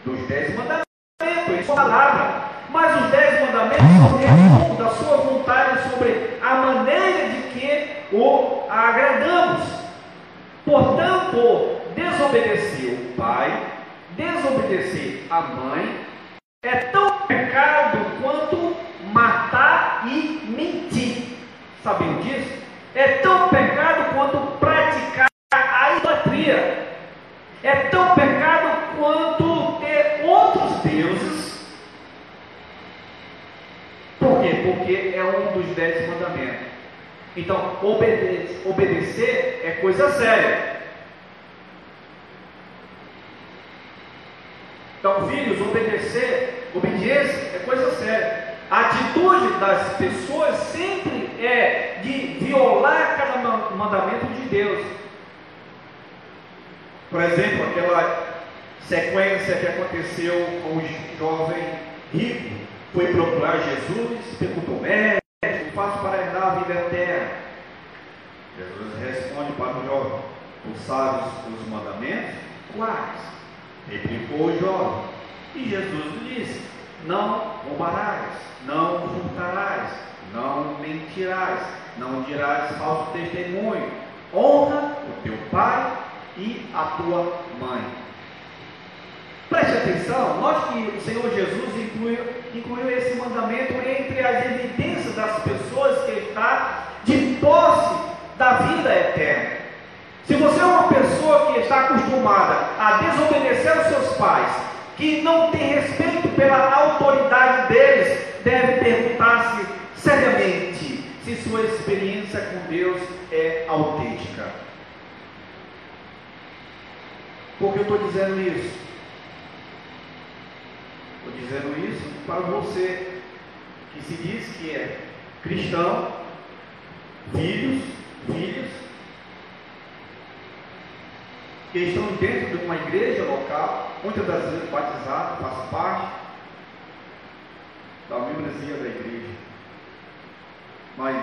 dos dez mandamentos, isso é palavra. Mas os dez mandamentos são resumo da sua vontade sobre a maneira de que o agradamos. Portanto, desobedecer o pai, desobedecer a mãe, é tão pecado quanto matar e mentir. Sabiam disso? É tão pecado quanto praticar a idolatria. Deuses. Por quê? Porque é um dos dez mandamentos. Então, obede obedecer é coisa séria. Então, filhos, obedecer, obediência é coisa séria. A atitude das pessoas sempre é de violar cada mandamento de Deus. Por exemplo, aquela sequência que aconteceu com o jovem rico, foi procurar Jesus, perguntou, mestre, o faço para herdar a vida eterna? Jesus responde para o jovem, tu sabes os mandamentos? Quais? Replicou o jovem. E Jesus lhe disse: Não roubarás, não furtarás, não mentirás, não dirás falso testemunho. Honra o teu pai e a tua mãe. Preste atenção, note que o Senhor Jesus incluiu, incluiu esse mandamento entre as evidências das pessoas que está de posse da vida eterna. Se você é uma pessoa que está acostumada a desobedecer aos seus pais, que não tem respeito pela autoridade deles, deve perguntar-se seriamente se sua experiência com Deus é autêntica. Por que eu estou dizendo isso? Dizendo isso para você que se diz que é cristão, filhos, filhos, que estão dentro de uma igreja local, muitas das vezes batizado, faz parte da membresia da igreja, mas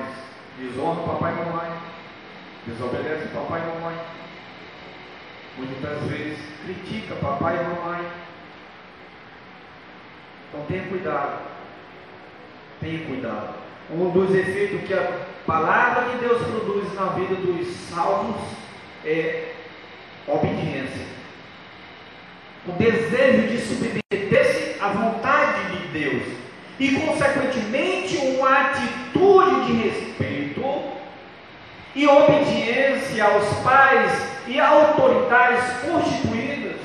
desonra papai e mamãe, desobedece papai e mamãe, muitas das vezes critica papai e mamãe. Então tenha cuidado, tenha cuidado. Um dos efeitos que a palavra de Deus produz na vida dos salvos é obediência. O desejo de submeter-se à vontade de Deus. E, consequentemente, uma atitude de respeito e obediência aos pais e autoridades constituídas.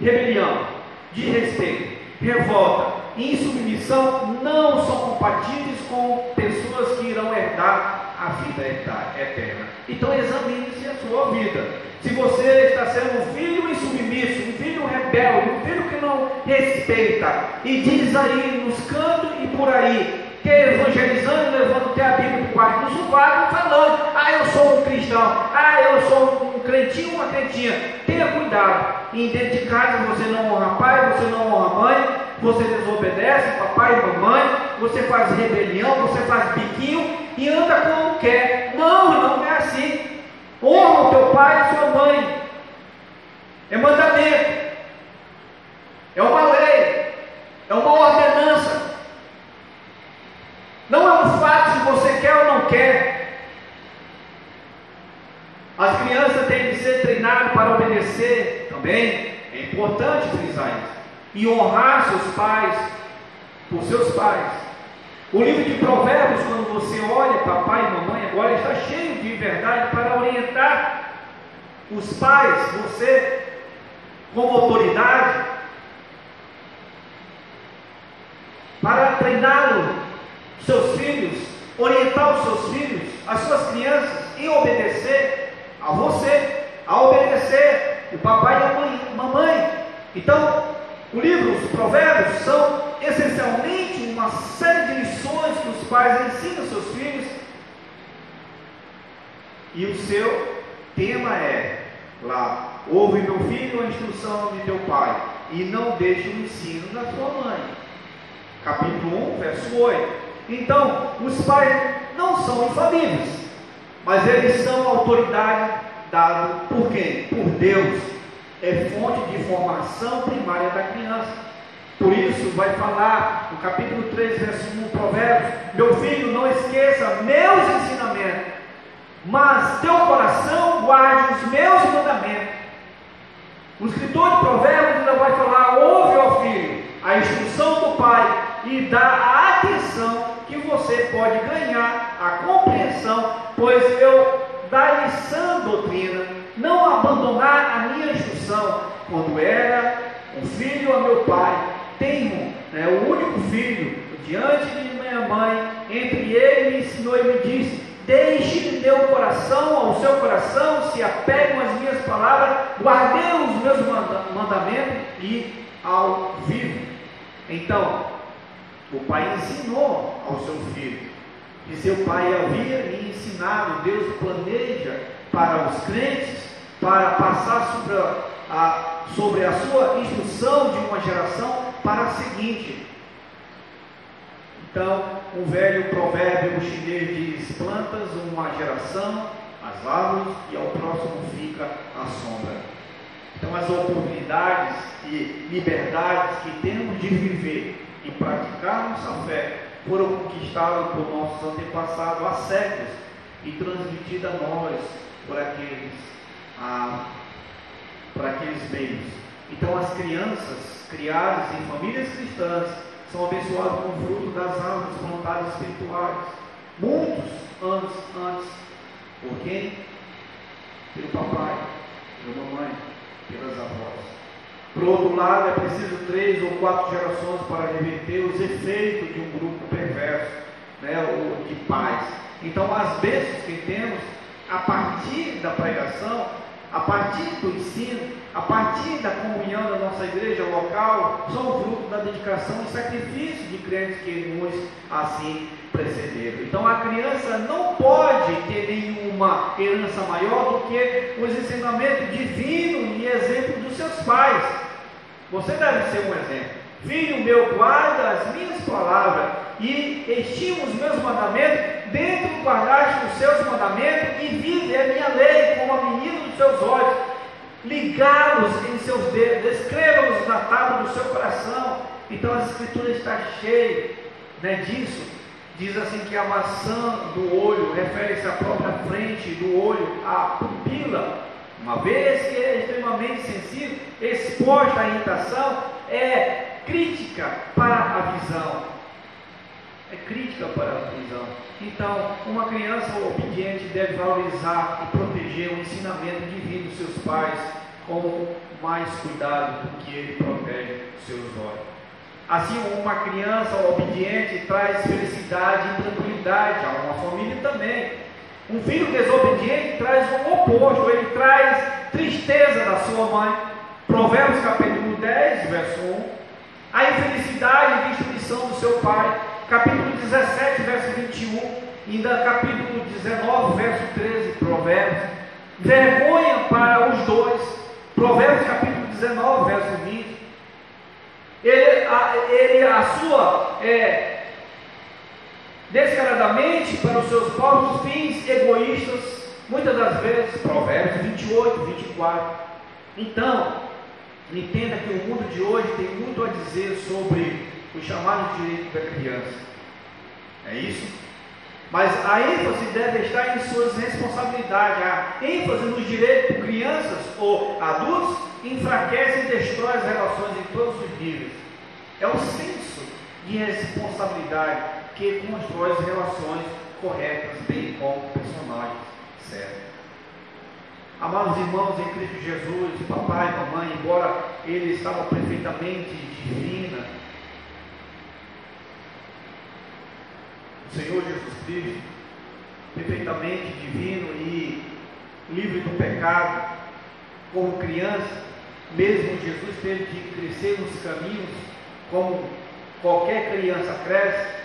Rebelião, desrespeito, revolta e insubmissão não são compatíveis com pessoas que irão herdar a vida eterna. Então examine-se a sua vida. Se você está sendo um filho insubmisso, um filho rebelde, um filho que não respeita, e diz aí nos cantos e por aí, que evangelizando, levando até a Bíblia do quarto no sovaco, falando, ah, eu sou um cristão, ah, eu sou um crentinho, uma crentinha. Tenha cuidado. E dentro de casa você não honra pai, você não honra mãe, você desobedece papai e mamãe, você faz rebelião, você faz biquinho e anda como quer. Não, não é assim. Honra o teu pai e sua mãe. É mandamento. É uma lei. É uma ordenança. Não é um fato se você quer ou não quer. As crianças têm que ser treinadas para obedecer também. É importante frisar isso. E honrar seus pais por seus pais. O livro de Provérbios, quando você olha, papai e mamãe, agora está cheio de verdade para orientar os pais, você, como autoridade, para treiná-lo, seus filhos, orientar os seus filhos, as suas crianças, em obedecer a você, a obedecer o papai e a mamãe. Então, o livro, os provérbios, são essencialmente uma série de lições que os pais ensinam aos seus filhos. E o seu tema é lá, ouve meu filho a instrução de teu pai, e não deixe o ensino da sua mãe. Capítulo 1, verso 8. Então, os pais não são infalíveis, mas eles são autoridade dada por quem? Por Deus é fonte de formação primária da criança. Por isso, vai falar no capítulo 3, verso 1, Provérbios: Meu filho, não esqueça meus ensinamentos, mas teu coração guarde os meus mandamentos. O escritor de Provérbios ainda vai falar: Ouve, ó filho, a instrução do pai e dá atenção você pode ganhar, a compreensão, pois eu dar-lhe sã doutrina, não abandonar a minha instrução, quando era um filho a meu pai, tenho né, o único filho diante de minha mãe, entre ele me ensinou e me disse: Deixe meu coração ao seu coração, se apegam às minhas palavras, guardei os meus mandamentos e ao vivo. Então, o pai ensinou ao seu filho que seu pai havia lhe ensinado, Deus planeja para os crentes, para passar sobre a, sobre a sua instrução de uma geração para a seguinte. Então, um velho provérbio chinês diz: plantas uma geração, as árvores, e ao próximo fica a sombra. Então, as oportunidades e liberdades que temos de viver e praticar nossa fé foram conquistadas por nossos antepassados há séculos e transmitidas a nós por aqueles, ah, por aqueles meios. Então, as crianças criadas em famílias cristãs são abençoadas com o fruto das árvores plantadas espirituais. Muitos anos antes. Por quem? Pelo papai, pela mamãe, pelas avós. Por outro lado, é preciso três ou quatro gerações para reverter os efeitos de um grupo perverso, né, ou de pais. Então, as bênçãos que temos a partir da pregação a partir do ensino, a partir da comunhão da nossa igreja local, são fruto da dedicação e sacrifício de crentes que nos assim precederam. Então a criança não pode ter nenhuma herança maior do que os ensinamentos divinos e exemplo dos seus pais. Você deve ser um exemplo. Filho meu, guarda as minhas palavras e estima os meus mandamentos dentro guardaste os seus mandamentos e vive a minha lei como a menina seus olhos. Ligá-los em seus dedos, escreva-los na tábua do seu coração. Então a escritura está cheia né, disso. Diz assim que a maçã do olho refere-se à própria frente do olho, a pupila. Uma vez que é extremamente sensível, exposta à irritação, é crítica para a visão é crítica para a prisão. Então, uma criança obediente deve valorizar e proteger o ensinamento divino dos seus pais com mais cuidado do que ele protege seus olhos. Assim, uma criança obediente traz felicidade e tranquilidade a uma família também. Um filho desobediente traz o oposto, ele traz tristeza da sua mãe. Provérbios capítulo 10, verso 1. A infelicidade e destruição do seu pai capítulo 17, verso 21, ainda capítulo 19, verso 13, Provérbios. Vergonha para os dois. Provérbios capítulo 19, verso 20. Ele, a, ele, a sua é, descaradamente para os seus próprios fins egoístas, muitas das vezes, Provérbios 28, 24. Então, entenda que o mundo de hoje tem muito a dizer sobre os chamados direitos da criança. É isso? Mas a ênfase deve estar em suas responsabilidades. A ênfase nos direitos de crianças ou adultos enfraquece e destrói as relações em todos os níveis. É o senso de responsabilidade que constrói as relações corretas, bem como personagens certos. Amados irmãos em Cristo Jesus, papai e mamãe, embora ele estava perfeitamente divina, Senhor Jesus Cristo, perfeitamente divino e livre do pecado, como criança, mesmo Jesus teve que crescer nos caminhos, como qualquer criança cresce.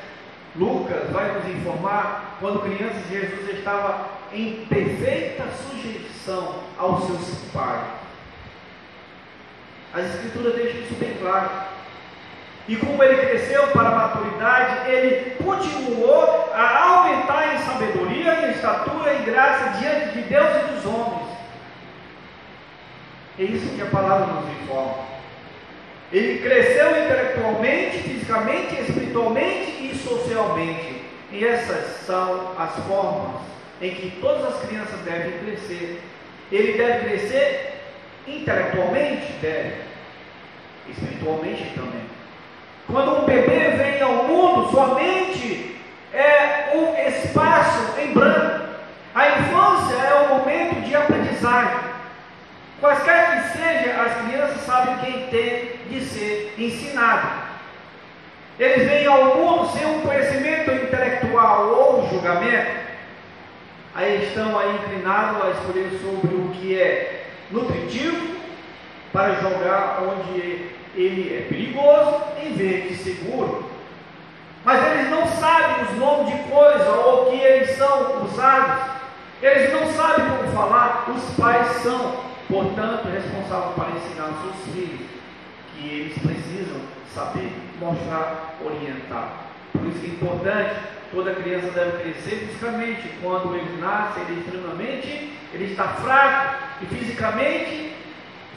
Lucas vai nos informar, quando criança, Jesus estava em perfeita sujeição aos seus pais. As Escrituras deixam isso bem claro. E como ele cresceu para a maturidade, ele continuou a aumentar em sabedoria, em estatura e graça diante de Deus e dos homens. É isso que a palavra nos informa. Ele cresceu intelectualmente, fisicamente, espiritualmente e socialmente. E essas são as formas em que todas as crianças devem crescer. Ele deve crescer intelectualmente, deve, espiritualmente também. Quando um bebê vem ao mundo, sua mente é um espaço em branco. A infância é um momento de aprendizagem. Quaisquer que seja, as crianças sabem quem tem de ser ensinado. Eles vêm ao mundo sem um conhecimento intelectual ou julgamento. Aí estão aí inclinados a escolher sobre o que é nutritivo para jogar onde ele é perigoso em vez de seguro. Mas eles não sabem os nomes de coisa ou que eles são usados. Eles não sabem como falar. Os pais são, portanto, responsáveis para ensinar os seus filhos que eles precisam saber mostrar, orientar. Por isso é importante, toda criança deve crescer fisicamente. Quando ele nasce, ele é extremamente, ele está fraco e fisicamente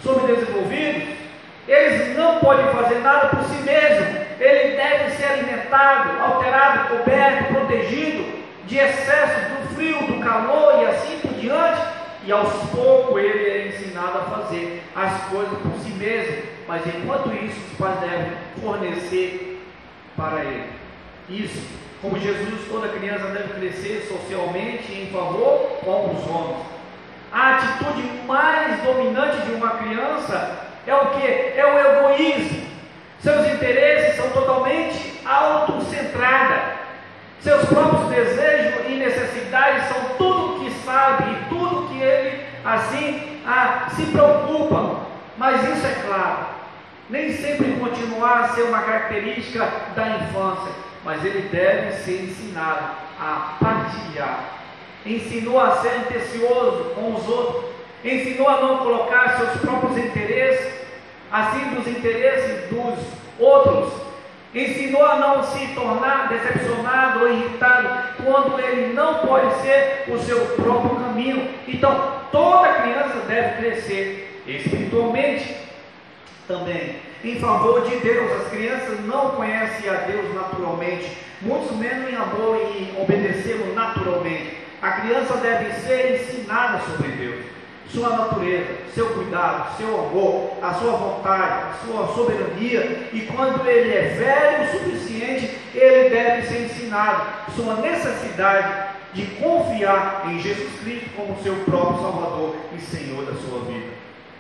subdesenvolvido. Eles não podem fazer nada por si mesmos. Ele deve ser alimentado, alterado, coberto, protegido de excesso do frio, do calor e assim por diante. E aos poucos ele é ensinado a fazer as coisas por si mesmo. Mas enquanto isso, os pais devem fornecer para ele. Isso, como Jesus, toda criança deve crescer socialmente em favor com os homens. A atitude mais dominante de uma criança é o que? É o egoísmo. Seus interesses são totalmente autocentrados. Seus próprios desejos e necessidades são tudo que sabe e tudo que ele assim ah, se preocupa. Mas isso é claro, nem sempre continuar a ser uma característica da infância, mas ele deve ser ensinado a partilhar. Ensinou a ser antecioso com os outros, ensinou a não colocar seus próprios interesses assim dos interesses dos outros. Ensinou a não se tornar decepcionado ou irritado quando ele não pode ser o seu próprio caminho. Então, toda criança deve crescer espiritualmente também em favor de Deus. As crianças não conhecem a Deus naturalmente, muito menos em amor e obedecê-lo naturalmente. A criança deve ser ensinada sobre Deus sua natureza, seu cuidado, seu amor, a sua vontade, sua soberania, e quando ele é velho o suficiente, ele deve ser ensinado sua necessidade de confiar em Jesus Cristo como seu próprio Salvador e Senhor da sua vida.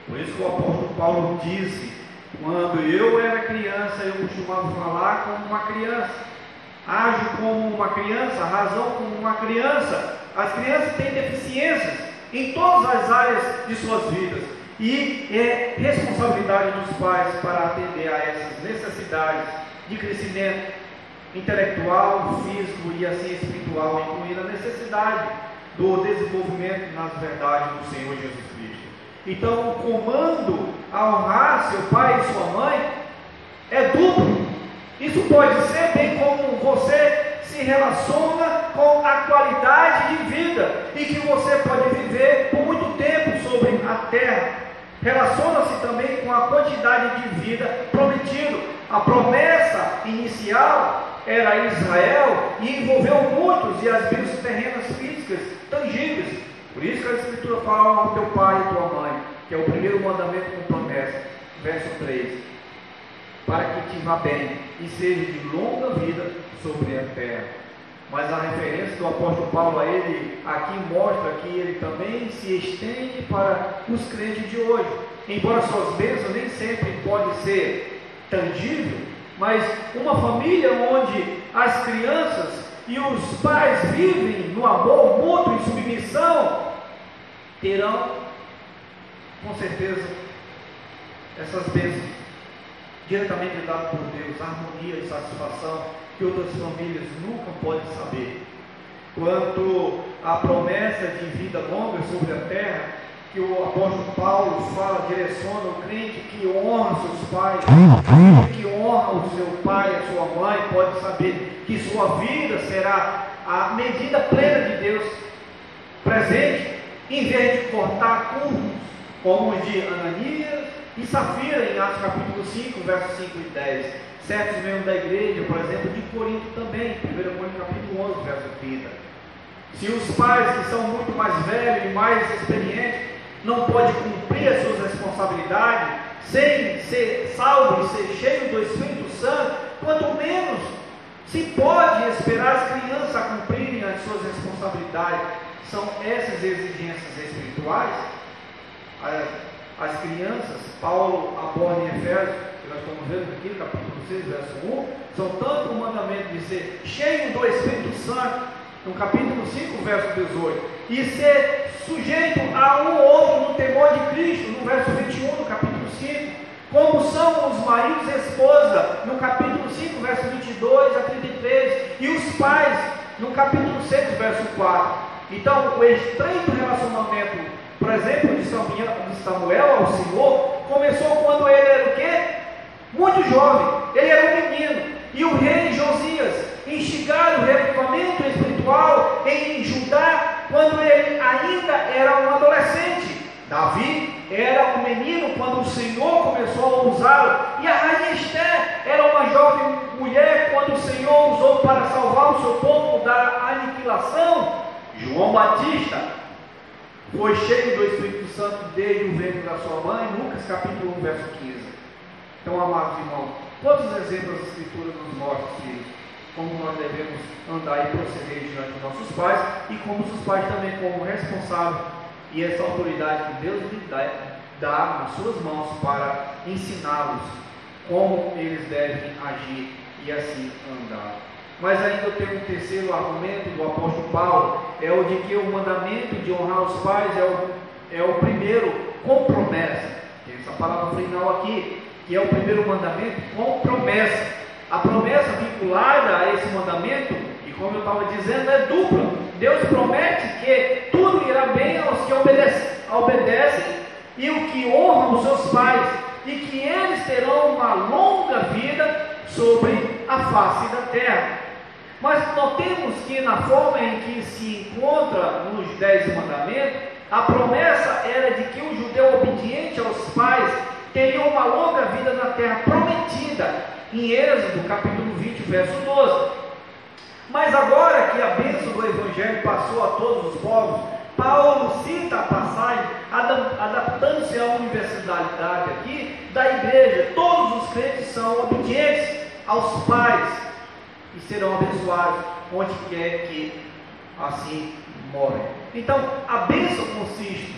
Por isso que o apóstolo Paulo disse: quando eu era criança, eu costumava falar como uma criança, ajo como uma criança, razão como uma criança. As crianças têm deficiências em todas as áreas de suas vidas. E é responsabilidade dos pais para atender a essas necessidades de crescimento intelectual, físico e assim espiritual, incluindo a necessidade do desenvolvimento nas verdades do Senhor Jesus Cristo. Então, o comando a honrar seu pai e sua mãe é duplo. Isso pode ser bem como você se relaciona com a qualidade de vida e que você pode viver por muito tempo sobre a terra. Relaciona-se também com a quantidade de vida prometido. A promessa inicial era Israel e envolveu muitos e as bênçãos terrenas físicas tangíveis. Por isso que a Escritura fala ao teu pai e tua mãe, que é o primeiro mandamento com promessa. Verso 3. Para que te vá bem e seja de longa vida sobre a terra. Mas a referência do apóstolo Paulo a ele aqui mostra que ele também se estende para os crentes de hoje. Embora suas bênçãos nem sempre pode ser tangível, mas uma família onde as crianças e os pais vivem no amor mútuo e submissão, terão com certeza essas bênçãos diretamente dadas por Deus, harmonia e satisfação que outras famílias nunca podem saber. Quanto à promessa de vida longa sobre a terra, que o apóstolo Paulo fala, direciona o crente que honra seus pais, que honra o seu pai, a sua mãe, pode saber que sua vida será a medida plena de Deus presente, em vez de cortar curvos, como os de Ananias e Safira, em Atos capítulo 5, versos 5 e 10 certos membros da igreja, por exemplo, de Corinto também, 1 Coríntios capítulo 11, verso 30. Se os pais que são muito mais velhos e mais experientes não podem cumprir as suas responsabilidades sem ser salvo e ser cheio do Espírito Santo, quanto menos se pode esperar as crianças cumprirem as suas responsabilidades. São essas exigências espirituais. As, as crianças, Paulo aborda em Efésios, nós estamos vendo aqui no capítulo 6, verso 1, são tanto o mandamento de ser cheio do Espírito Santo, no capítulo 5, verso 18, e ser sujeito a um ou outro no temor de Cristo, no verso 21 do capítulo 5, como são os maridos e esposa, no capítulo 5, verso 22 a 33, e os pais, no capítulo 6, verso 4. Então, o estreito relacionamento, por exemplo, de Samuel ao Senhor, começou quando ele era o quê? Muito jovem, ele era um menino, e o rei Josias instigar o reavivamento espiritual em Judá quando ele ainda era um adolescente. Davi era um menino quando o Senhor começou a usá-lo, e a rainha Esther era uma jovem mulher quando o Senhor usou para salvar o seu povo da aniquilação. João Batista foi cheio do Espírito Santo desde o ventre da sua mãe, Lucas capítulo 1, verso 15. Então, amados irmãos, quantos exemplos as Escrituras nos mostram, filhos? como nós devemos andar e proceder diante dos nossos pais e como os pais também como responsáveis e essa autoridade que Deus lhe dá, dá nas suas mãos para ensiná-los como eles devem agir e assim andar. Mas ainda eu tenho um terceiro argumento do apóstolo Paulo, é o de que o mandamento de honrar os pais é o, é o primeiro com promessa. Tem essa palavra final aqui, que é o primeiro mandamento com promessa. A promessa vinculada a esse mandamento, e como eu estava dizendo, é dupla. Deus promete que tudo irá bem aos que obedecem, obedecem e o que honram os seus pais, e que eles terão uma longa vida sobre a face da terra. Mas notemos que na forma em que se encontra nos Dez Mandamentos, a promessa era de que o judeu obediente aos pais teria uma longa vida na terra prometida, em Êxodo capítulo 20, verso 12. Mas agora que a bênção do Evangelho passou a todos os povos, Paulo cita a passagem, adaptando-se à universalidade aqui da igreja. Todos os crentes são obedientes aos pais e serão abençoados onde quer que assim morem. Então, a bênção consiste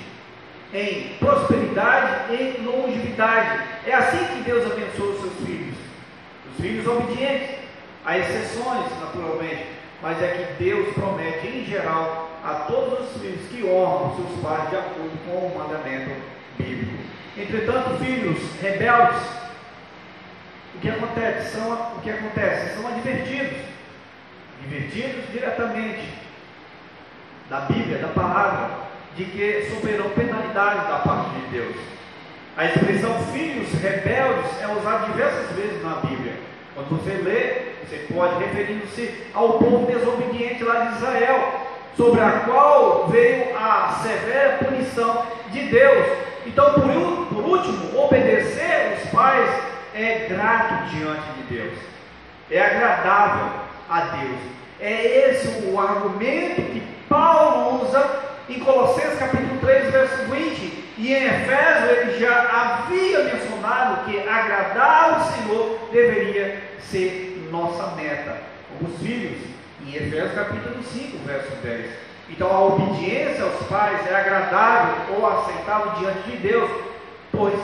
em prosperidade e longevidade. É assim que Deus abençoa os seus filhos. Os filhos obedientes, há exceções, naturalmente, mas é que Deus promete em geral a todos os filhos que honram seus pais de acordo com o mandamento bíblico. Entretanto, filhos rebeldes, que acontece? São, o que acontece? São advertidos, advertidos diretamente da Bíblia, da palavra, de que sofrerão penalidades da parte de Deus. A expressão filhos rebeldes é usada diversas vezes na Bíblia. Quando você lê, você pode referindo-se ao povo desobediente lá de Israel, sobre a qual veio a severa punição de Deus. Então, por, por último, obedecer os pais é grato diante de Deus, é agradável a Deus. É esse o argumento que Paulo usa em Colossenses capítulo 3, verso 20 e em Efésios ele já havia mencionado que agradar ao Senhor deveria ser nossa meta, como os filhos, em Efésios capítulo 5, verso 10. Então a obediência aos pais é agradável ou aceitável diante de Deus, pois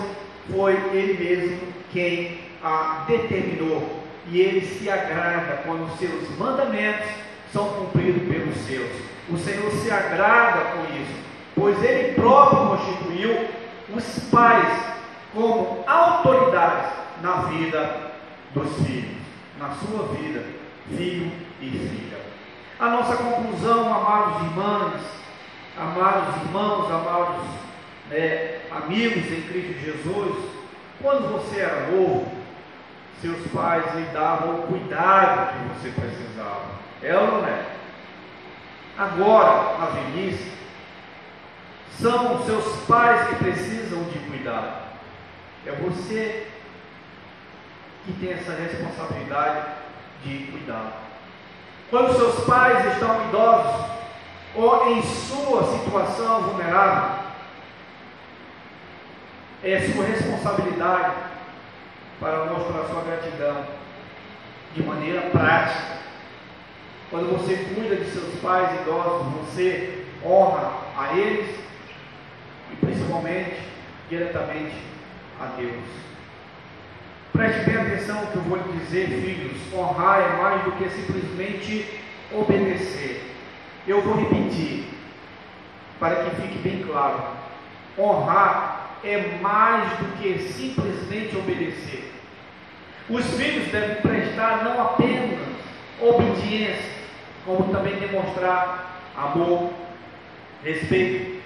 foi Ele mesmo quem a determinou. E Ele se agrada quando os seus mandamentos são cumpridos pelos seus. O Senhor se agrada com isso pois ele próprio constituiu os pais como autoridades na vida dos filhos, na sua vida, filho e filha. A nossa conclusão, amados irmãos, amados irmãos, amados né, amigos em Cristo Jesus, quando você era novo, seus pais lhe davam o cuidado que você precisava. É ou não é? Agora, na velhice, são seus pais que precisam de cuidado. É você que tem essa responsabilidade de cuidar. Quando seus pais estão idosos ou em sua situação vulnerável, é sua responsabilidade para mostrar sua gratidão de maneira prática. Quando você cuida de seus pais idosos, você honra a eles e principalmente diretamente a Deus. Preste bem atenção que eu vou lhe dizer, filhos. Honrar é mais do que simplesmente obedecer. Eu vou repetir, para que fique bem claro. Honrar é mais do que simplesmente obedecer. Os filhos devem prestar não apenas obediência, como também demonstrar amor, respeito,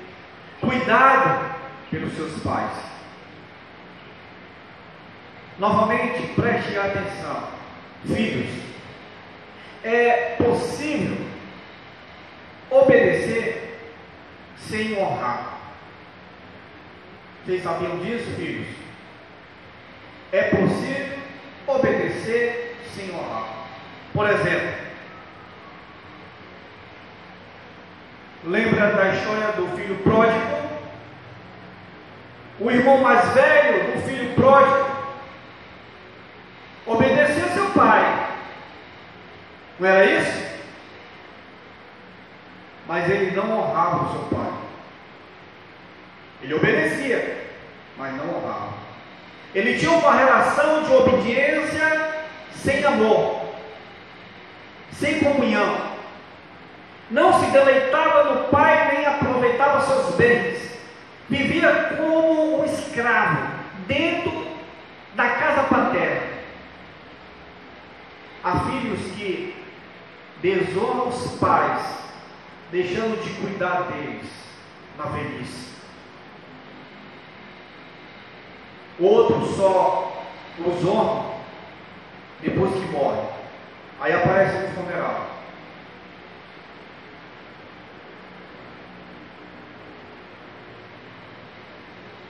cuidado pelos seus pais. Novamente, preste atenção, filhos, é possível obedecer sem honrar. Vocês sabiam disso, filhos? É possível obedecer sem honrar. Por exemplo, lembra da história do filho pródigo? O irmão mais velho do filho pródigo obedeceu seu pai. Não era isso? Mas ele não honrava o seu pai. Ele obedecia, mas não honrava. Ele tinha uma relação de obediência sem amor, sem comunhão. Não se deleitava no pai nem aproveitava seus bens. Vivia como um escravo dentro da casa paterna. Há filhos que desonram os pais, deixando de cuidar deles na velhice. Outros só os honram depois que morrem. Aí aparece no funeral.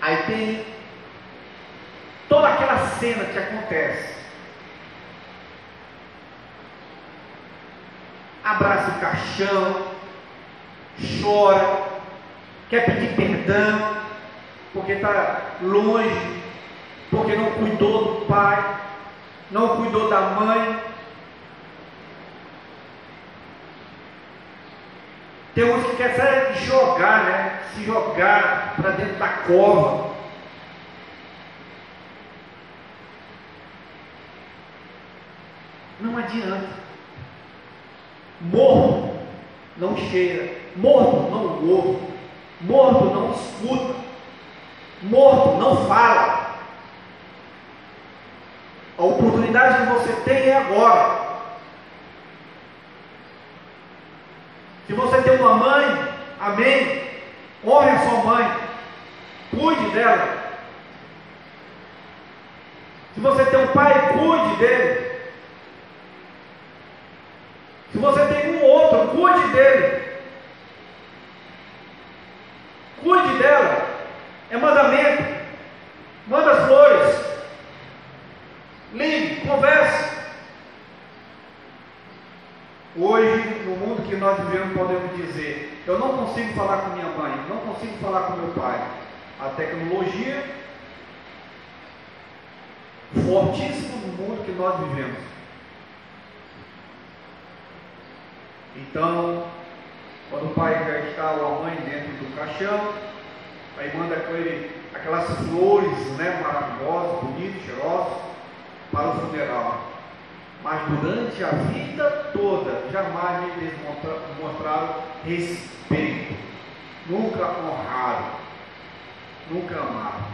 Aí tem toda aquela cena que acontece. Abraça o caixão, chora, quer pedir perdão, porque está longe, porque não cuidou do pai, não cuidou da mãe. Tem uns que querem jogar, né? Se jogar para dentro da cova. Não adianta. Morto não cheira, morto não ouve, morto não escuta, morto não fala. A oportunidade que você tem é agora. Se você tem uma mãe, amém. Honre a sua mãe. Cuide dela. Se você tem um pai, cuide dele. Se você tem um outro, cuide dele. Cuide dela. É mandamento. Manda as flores. Ligue, converse. Hoje, no mundo que nós vivemos, podemos dizer: eu não consigo falar com minha mãe, não consigo falar com meu pai. A tecnologia fortíssima no mundo que nós vivemos. Então, quando o pai já está ou a mãe dentro do caixão, aí manda aquele, aquelas flores né, maravilhosas, bonitas, cheirosas, para o funeral. Mas durante a vida toda, jamais eles mostraram respeito, nunca honraram, nunca amaram.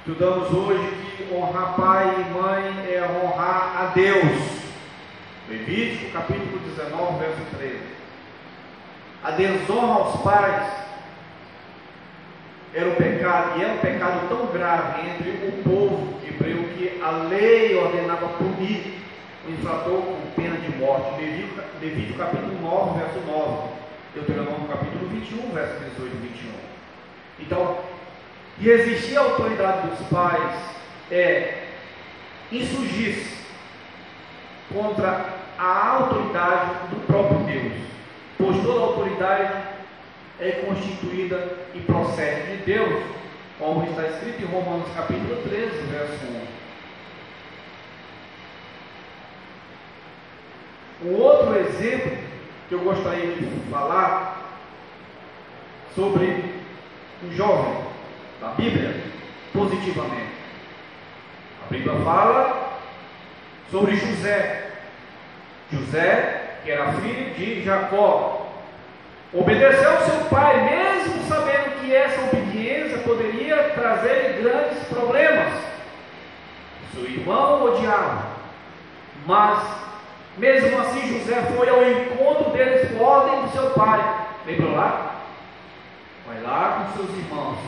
Estudamos hoje que honrar pai e mãe é honrar a Deus. Levítico capítulo 19, verso 13. A desonra aos pais era um pecado, e era um pecado tão grave entre o povo hebreu que a lei ordenava punir o infrator com pena de morte. Levítico, capítulo 9, verso 9. Deuteronômio capítulo 21, verso 18 e 21. Então, resistir à autoridade dos pais é insurgir-se contra a autoridade do próprio Deus, pois toda autoridade é constituída e procede de Deus, como está escrito em Romanos capítulo 13, verso 1. Um outro exemplo que eu gostaria de falar sobre um jovem da Bíblia positivamente. A Bíblia fala sobre José. José, que era filho de Jacó, obedeceu ao seu pai, mesmo sabendo que essa obediência poderia trazer grandes problemas. Seu irmão odiava, mas mesmo assim José foi ao encontro deles por ordem do seu pai. Lembra lá? Vai lá com seus irmãos.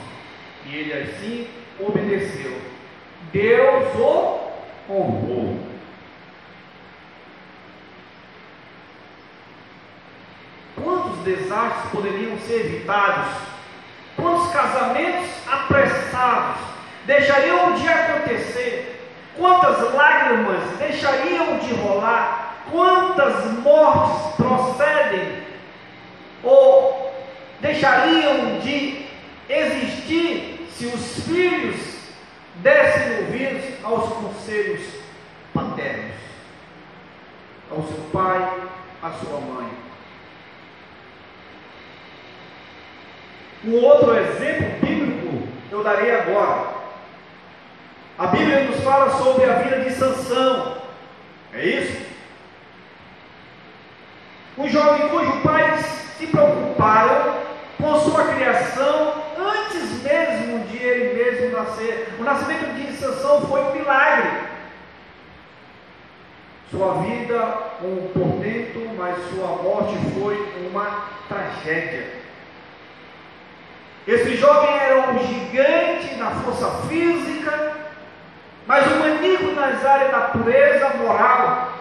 E ele assim obedeceu. Deus o honrou. Quantos desastres poderiam ser evitados? Quantos casamentos apressados deixariam de acontecer? Quantas lágrimas deixariam de rolar? Quantas mortes procedem ou deixariam de existir se os filhos dessem ouvidos aos conselhos paternos, ao seu pai, à sua mãe. Um outro exemplo bíblico eu darei agora. A Bíblia nos fala sobre a vida de Sansão. É isso? Um jovem cujo pais se preocuparam com sua criação antes mesmo de ele mesmo nascer. O nascimento de Sansão foi um milagre. Sua vida um portento, mas sua morte foi uma tragédia. Esse jovem era um gigante na força física, mas um maníaco nas áreas da pureza moral.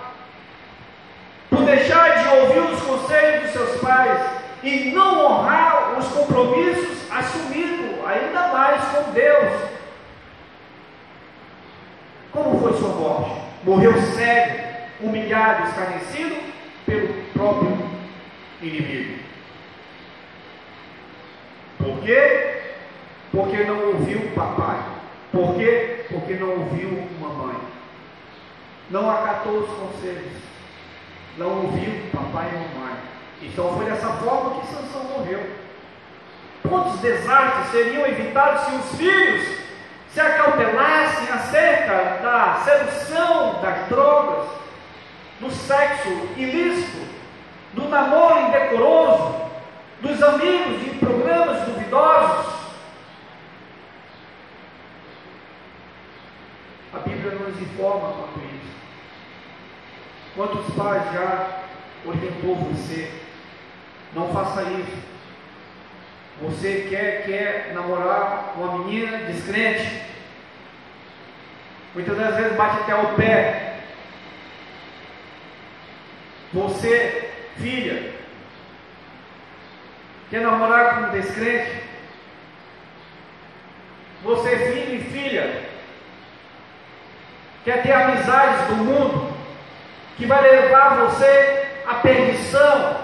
Por deixar de ouvir os conselhos dos seus pais e não honrar os compromissos assumidos, ainda mais com Deus. Como foi sua morte? Morreu cego, humilhado, escarnecido pelo próprio inimigo. Por quê? Porque não ouviu o papai. Por quê? Porque não ouviu mamãe. Não acatou os conselhos. Não ouviu papai e mamãe. Então foi dessa forma que Sansão morreu. Quantos desastres seriam evitados se os filhos se acautelassem acerca da sedução das drogas, do sexo ilícito, do namoro indecoroso, dos amigos de programas duvidosos. A Bíblia nos informa quanto isso. Quantos pais já orientou você? Não faça isso. Você quer, quer namorar uma menina descrente? Muitas das vezes bate até o pé. Você, filha, quer namorar com um descrente? Você, filho e filha, quer ter amizades do mundo que vai levar você à perdição?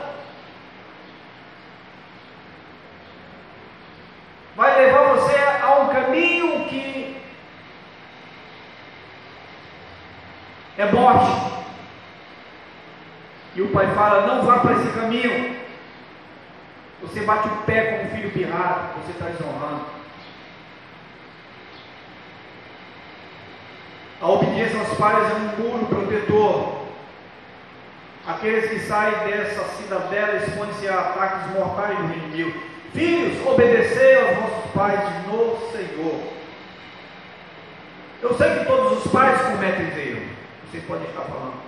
vai levar você a um caminho que é morte. E o pai fala: não vá para esse caminho. Você bate o pé como filho pirrado, você está desonrando. A obediência aos pais é um muro protetor. Aqueles que saem dessa cidadela expõem-se a ataques mortais do inimigo. Filhos, obedecei aos vossos pais no Senhor. Eu sei que todos os pais cometem erro. Vocês podem estar falando.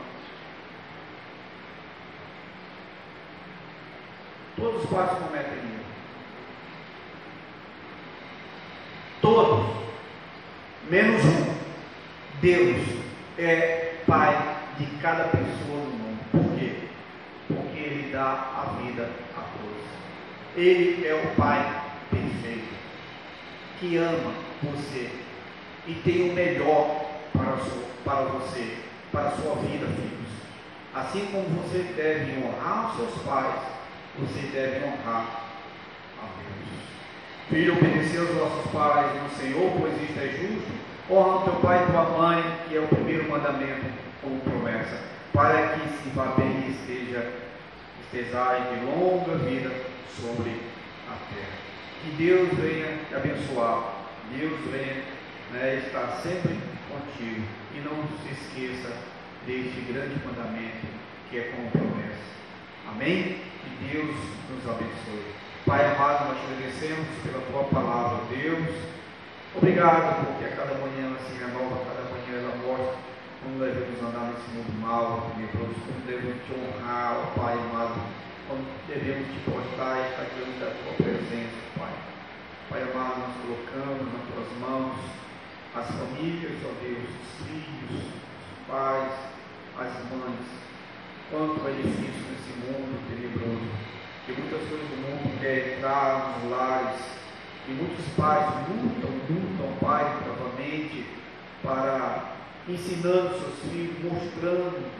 Todos os pais cometem erro. Todos. Menos um. Deus é pai de cada pessoa no mundo. Por quê? Porque Ele dá a vida a todos. Ele é o Pai perfeito, que ama você e tem o melhor para, para você, para a sua vida, filhos. Assim como você deve honrar os seus pais, você deve honrar a Deus. Filho, obedecer aos nossos pais no Senhor, pois isto é justo. Honra o teu pai e tua mãe, que é o primeiro mandamento como promessa, para que se vá bem e esteja, estejai de longa vida sobre a terra. Que Deus venha te abençoar, Deus venha né, estar sempre contigo e não se esqueça deste grande mandamento que é como promessa. Amém? Que Deus nos abençoe. Pai amado, nós te agradecemos pela tua palavra, Deus. Obrigado porque a cada manhã ela se renova, a cada manhã ela mostra como devemos andar nesse mundo mal, tenebroso, como devemos te honrar, ó Pai amado, como devemos te postar e estar diante da tua presença, Pai. Pai amado, nós colocamos nas tuas mãos as famílias, ó Deus, os filhos, os pais, as mães. Quanto é difícil nesse mundo tenebroso que muitas coisas do mundo querem entrar nos lares, e muitos pais lutam, lutam, pai, novamente, para ensinando seus filhos, mostrando,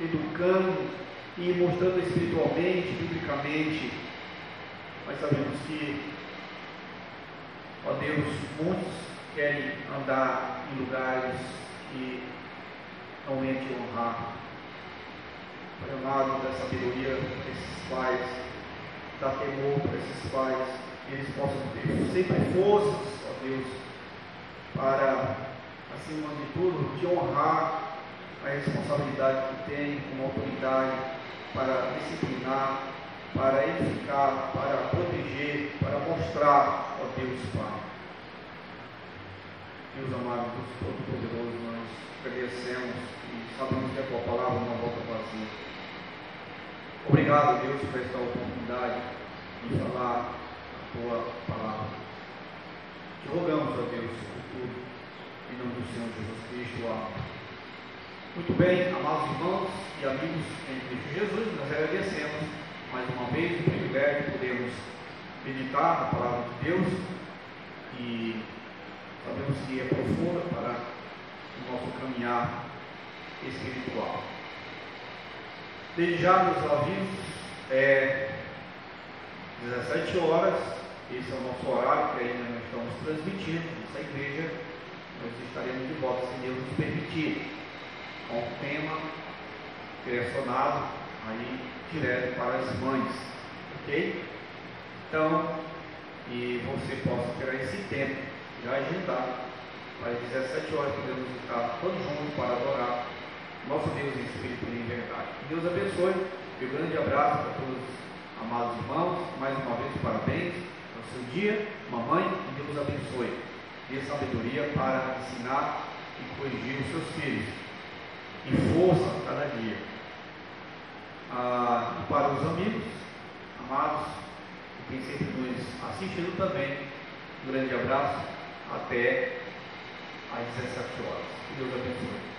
educando e mostrando espiritualmente, biblicamente. Mas sabemos que, ó Deus, muitos querem andar em lugares que não vêm te honrar. Amado, da sabedoria desses pais, dá temor para esses pais, que eles possam ter sempre forças, ó Deus, para, acima de tudo, te honrar a responsabilidade que tem como autoridade para disciplinar, para edificar, para proteger, para mostrar, ó Deus Pai. Deus amado, Deus Todo-Poderoso, nós agradecemos e sabemos que a tua palavra não volta vazia. Obrigado, Deus, por esta oportunidade de falar a tua palavra. Te rogamos, ó Deus, por tudo, em nome do Senhor Jesus Cristo. Amém. Muito bem, amados irmãos e amigos em Cristo Jesus, nós agradecemos mais uma vez o privilégio de podermos meditar na palavra de Deus e sabemos que é profunda para o nosso caminhar espiritual. Desde já, meus avisos, é 17 horas, esse é o nosso horário que ainda nós estamos transmitindo nessa igreja. Nós estaremos de volta, se Deus nos permitir, com o tema direcionado aí direto para as mães. Ok? Então, e você possa ter esse tempo já agendado para as 17 horas podemos estar todos juntos para adorar nosso Deus em espírito e em verdade. Que Deus abençoe. E um grande abraço para todos os amados irmãos. Mais uma vez, parabéns ao seu dia, mamãe, e Deus abençoe. Dê sabedoria para ensinar e corrigir os seus filhos. E força cada dia. Ah, e para os amigos, amados, que têm sempre nos assistindo também, um grande abraço. Até às 17 horas. Que Deus abençoe.